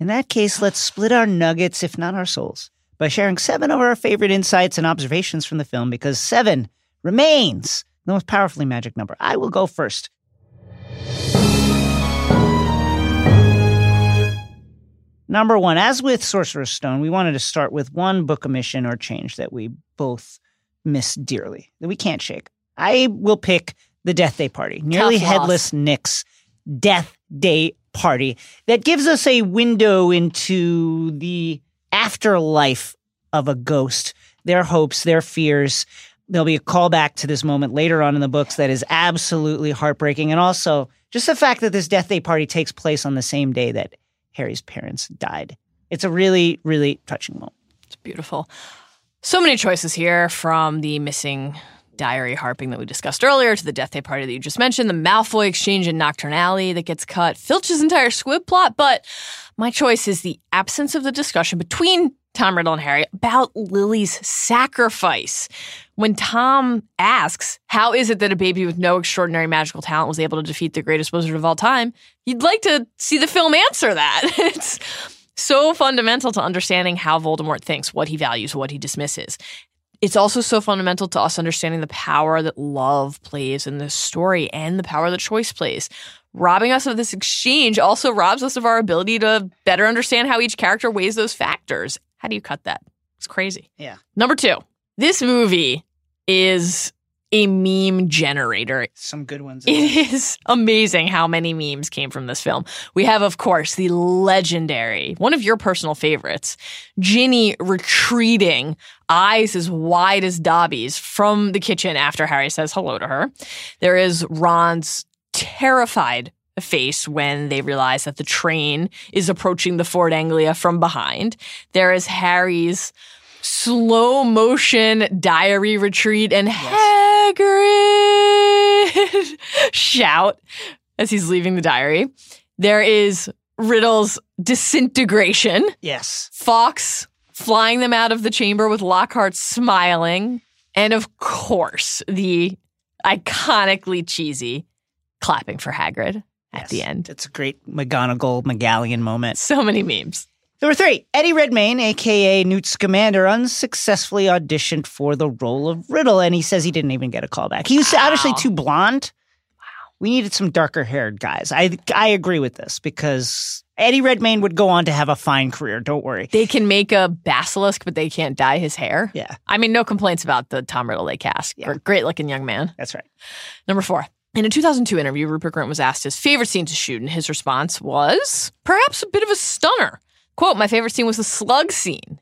In that case, let's split our nuggets, if not our souls, by sharing seven of our favorite insights and observations from the film because seven remains the most powerfully magic number. I will go first. Number one, as with Sorcerer's Stone, we wanted to start with one book omission or change that we both miss dearly, that we can't shake. I will pick the Death Day Party, nearly headless Nick's Death Day Party, that gives us a window into the afterlife of a ghost, their hopes, their fears. There'll be a callback to this moment later on in the books that is absolutely heartbreaking. And also, just the fact that this Death Day Party takes place on the same day that Harry's parents died. It's a really, really touching moment. It's beautiful. So many choices here from the missing diary harping that we discussed earlier to the death day party that you just mentioned, the Malfoy exchange in Knockturn Alley that gets cut, Filch's entire squib plot. But my choice is the absence of the discussion between Tom Riddle and Harry about Lily's sacrifice. When Tom asks, How is it that a baby with no extraordinary magical talent was able to defeat the greatest wizard of all time? You'd like to see the film answer that. it's so fundamental to understanding how Voldemort thinks, what he values, what he dismisses. It's also so fundamental to us understanding the power that love plays in this story and the power that choice plays. Robbing us of this exchange also robs us of our ability to better understand how each character weighs those factors. How do you cut that? It's crazy. Yeah. Number two, this movie is a meme generator. Some good ones. It is amazing how many memes came from this film. We have, of course, the legendary, one of your personal favorites, Ginny retreating, eyes as wide as Dobby's from the kitchen after Harry says hello to her. There is Ron's terrified face when they realize that the train is approaching the Ford Anglia from behind. There is Harry's slow motion diary retreat and Hagrid shout as he's leaving the diary. There is Riddle's disintegration. Yes. Fawkes flying them out of the chamber with Lockhart smiling. And of course, the iconically cheesy clapping for Hagrid at Yes. the end. It's a great McGonagall McGallion moment. So many memes. Number three, Eddie Redmayne, aka Newt Scamander, unsuccessfully auditioned for the role of Riddle, and he says he didn't even get a callback. He was obviously Wow. too blonde. Wow. We needed some darker haired guys. I I agree with this because Eddie Redmayne would go on to have a fine career. Don't worry. They can make a basilisk, but they can't dye his hair. Yeah, I mean, no complaints about the Tom Riddle they cast. Yeah. Great looking young man. that's right. Number four. In a 2002 interview, Rupert Grint was asked his favorite scene to shoot, and his response was perhaps a bit of a stunner. Quote, My favorite scene was the slug scene.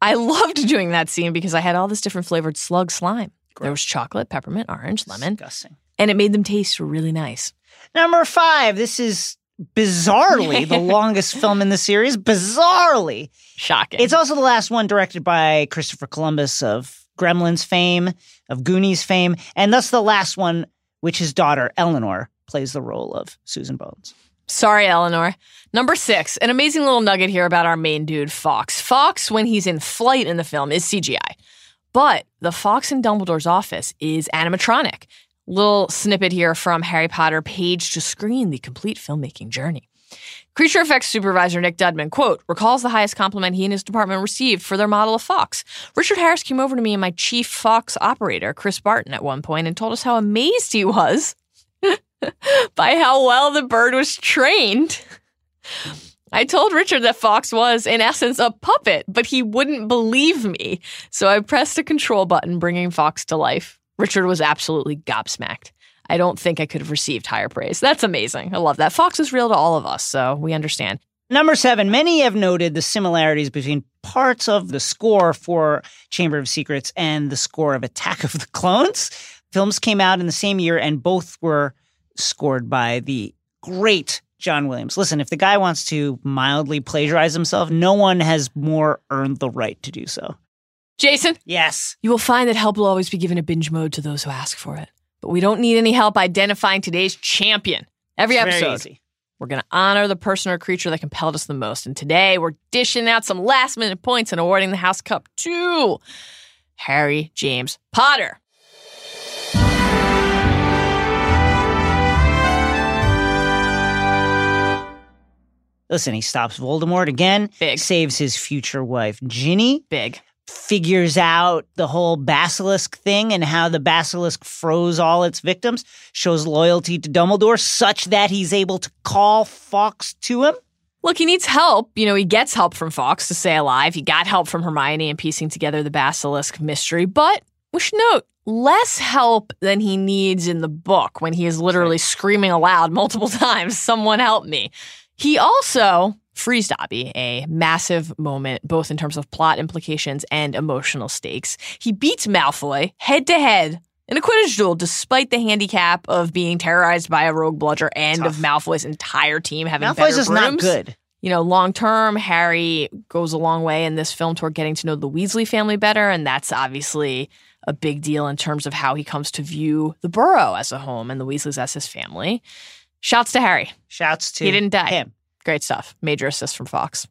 I loved doing that scene because I had all this different flavored slug slime. There was chocolate, peppermint, orange, lemon, Disgusting. and it made them taste really nice. Number five, this is bizarrely the longest film in the series. Bizarrely. Shocking. It's also the last one directed by Christopher Columbus of Gremlins fame, of Goonies fame, and thus the last one which his daughter Eleanor plays the role of Susan Bones. Sorry, Eleanor. Number six, an amazing little nugget here about our main dude, Fawkes. Fawkes, when he's in flight in the film, is CGI. But the Fawkes in Dumbledore's office is animatronic. Little snippet here from Harry Potter Page to Screen, the complete filmmaking journey. Creature effects supervisor Nick Dudman, quote, recalls the highest compliment he and his department received for their model of Fawkes. Richard Harris came over to me and my chief Fawkes operator, Chris Barton, at one point and told us how amazed he was by how well the bird was trained. I told Richard that Fawkes was, in essence, a puppet, but he wouldn't believe me. So I pressed a control button, bringing Fawkes to life. Richard was absolutely gobsmacked. I don't think I could have received higher praise. That's amazing. I love that. Fawkes is real to all of us, so we understand. Number seven, many have noted the similarities between parts of the score for Chamber of Secrets and the score of Attack of the Clones. Films came out in the same year and both were scored by the great John Williams. Listen, if the guy wants to mildly plagiarize himself, no one has more earned the right to do so. Jason, Yes. you will find that help will always be given a binge mode to those who ask for it. But we don't need any help identifying today's champion. Every It's episode, easy. We're going to honor the person or creature that compelled us the most. And today we're dishing out some last minute points and awarding the House Cup to Harry James Potter. Listen, he stops Voldemort again, Big. saves his future wife, Ginny, Big. figures out the whole basilisk thing and how the basilisk froze all its victims, shows loyalty to Dumbledore such that he's able to call Fawkes to him. Look, he needs help. You know, he gets help from Fawkes to stay alive. He got help from Hermione in piecing together the basilisk mystery, but we should note less help than he needs in the book when he is literally screaming aloud multiple times, Someone help me. He also frees Dobby, a massive moment, both in terms of plot implications and emotional stakes. He beats Malfoy head to head in a Quidditch duel, despite the handicap of being terrorized by a rogue bludger and Tough. of Malfoy's entire team having Malfoy's better just not good. You know, long term, Harry goes a long way in this film toward getting to know the Weasley family better, and that's obviously a big deal in terms of how he comes to view the Burrow as a home and the Weasleys as his family. Shouts to Harry. Shouts to He didn't die. him. Great stuff. Major assist from Fawkes.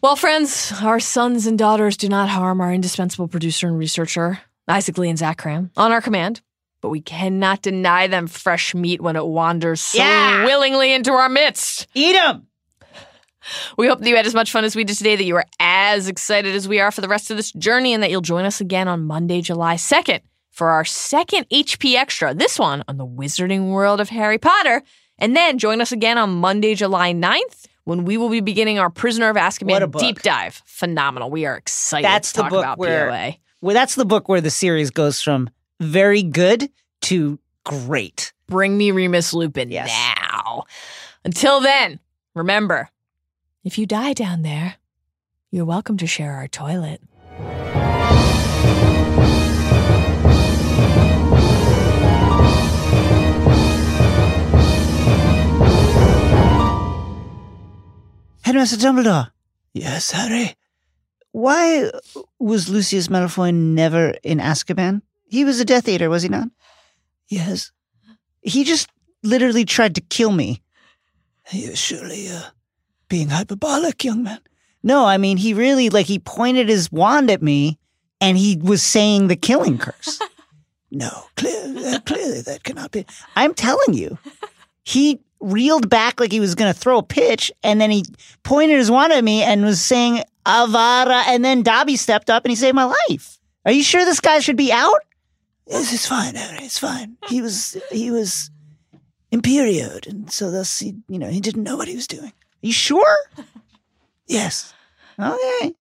Well, friends, our sons and daughters do not harm our indispensable producer and researcher, Isaac Lee and Zach Kram, on our command. But we cannot deny them fresh meat when it wanders so Yeah. willingly into our midst. Eat them! We hope that you had as much fun as we did today, that you are as excited as we are for the rest of this journey, and that you'll join us again on Monday, July 2nd for our second HP Extra, this one on the wizarding world of Harry Potter. And then join us again on Monday, July 9th when we will be beginning our Prisoner of Azkaban deep dive. Phenomenal. We are excited That's to the talk book about where- POA. Well, that's the book where the series goes from very good to great. Bring me Remus Lupin Yes. now. Until then, remember, if you die down there, you're welcome to share our toilet. Headmaster Dumbledore, Yes, Harry. why was Lucius Malfoy never in Azkaban? He was a Death Eater, was he not? Yes. He just literally tried to kill me. You're surely uh, being hyperbolic, young man. No, I mean he really like he pointed his wand at me, and he was saying the killing curse. No, clear, uh, clearly that cannot be. I'm telling you, he reeled back like he was going to throw a pitch, and then he pointed his wand at me and was saying "Avada," and then Dobby stepped up and he saved my life. Are you sure this guy should be out? It's fine, It's fine. He was he was imperioed, and so thus he, you know, he didn't know what he was doing. Are you sure? Yes. Okay.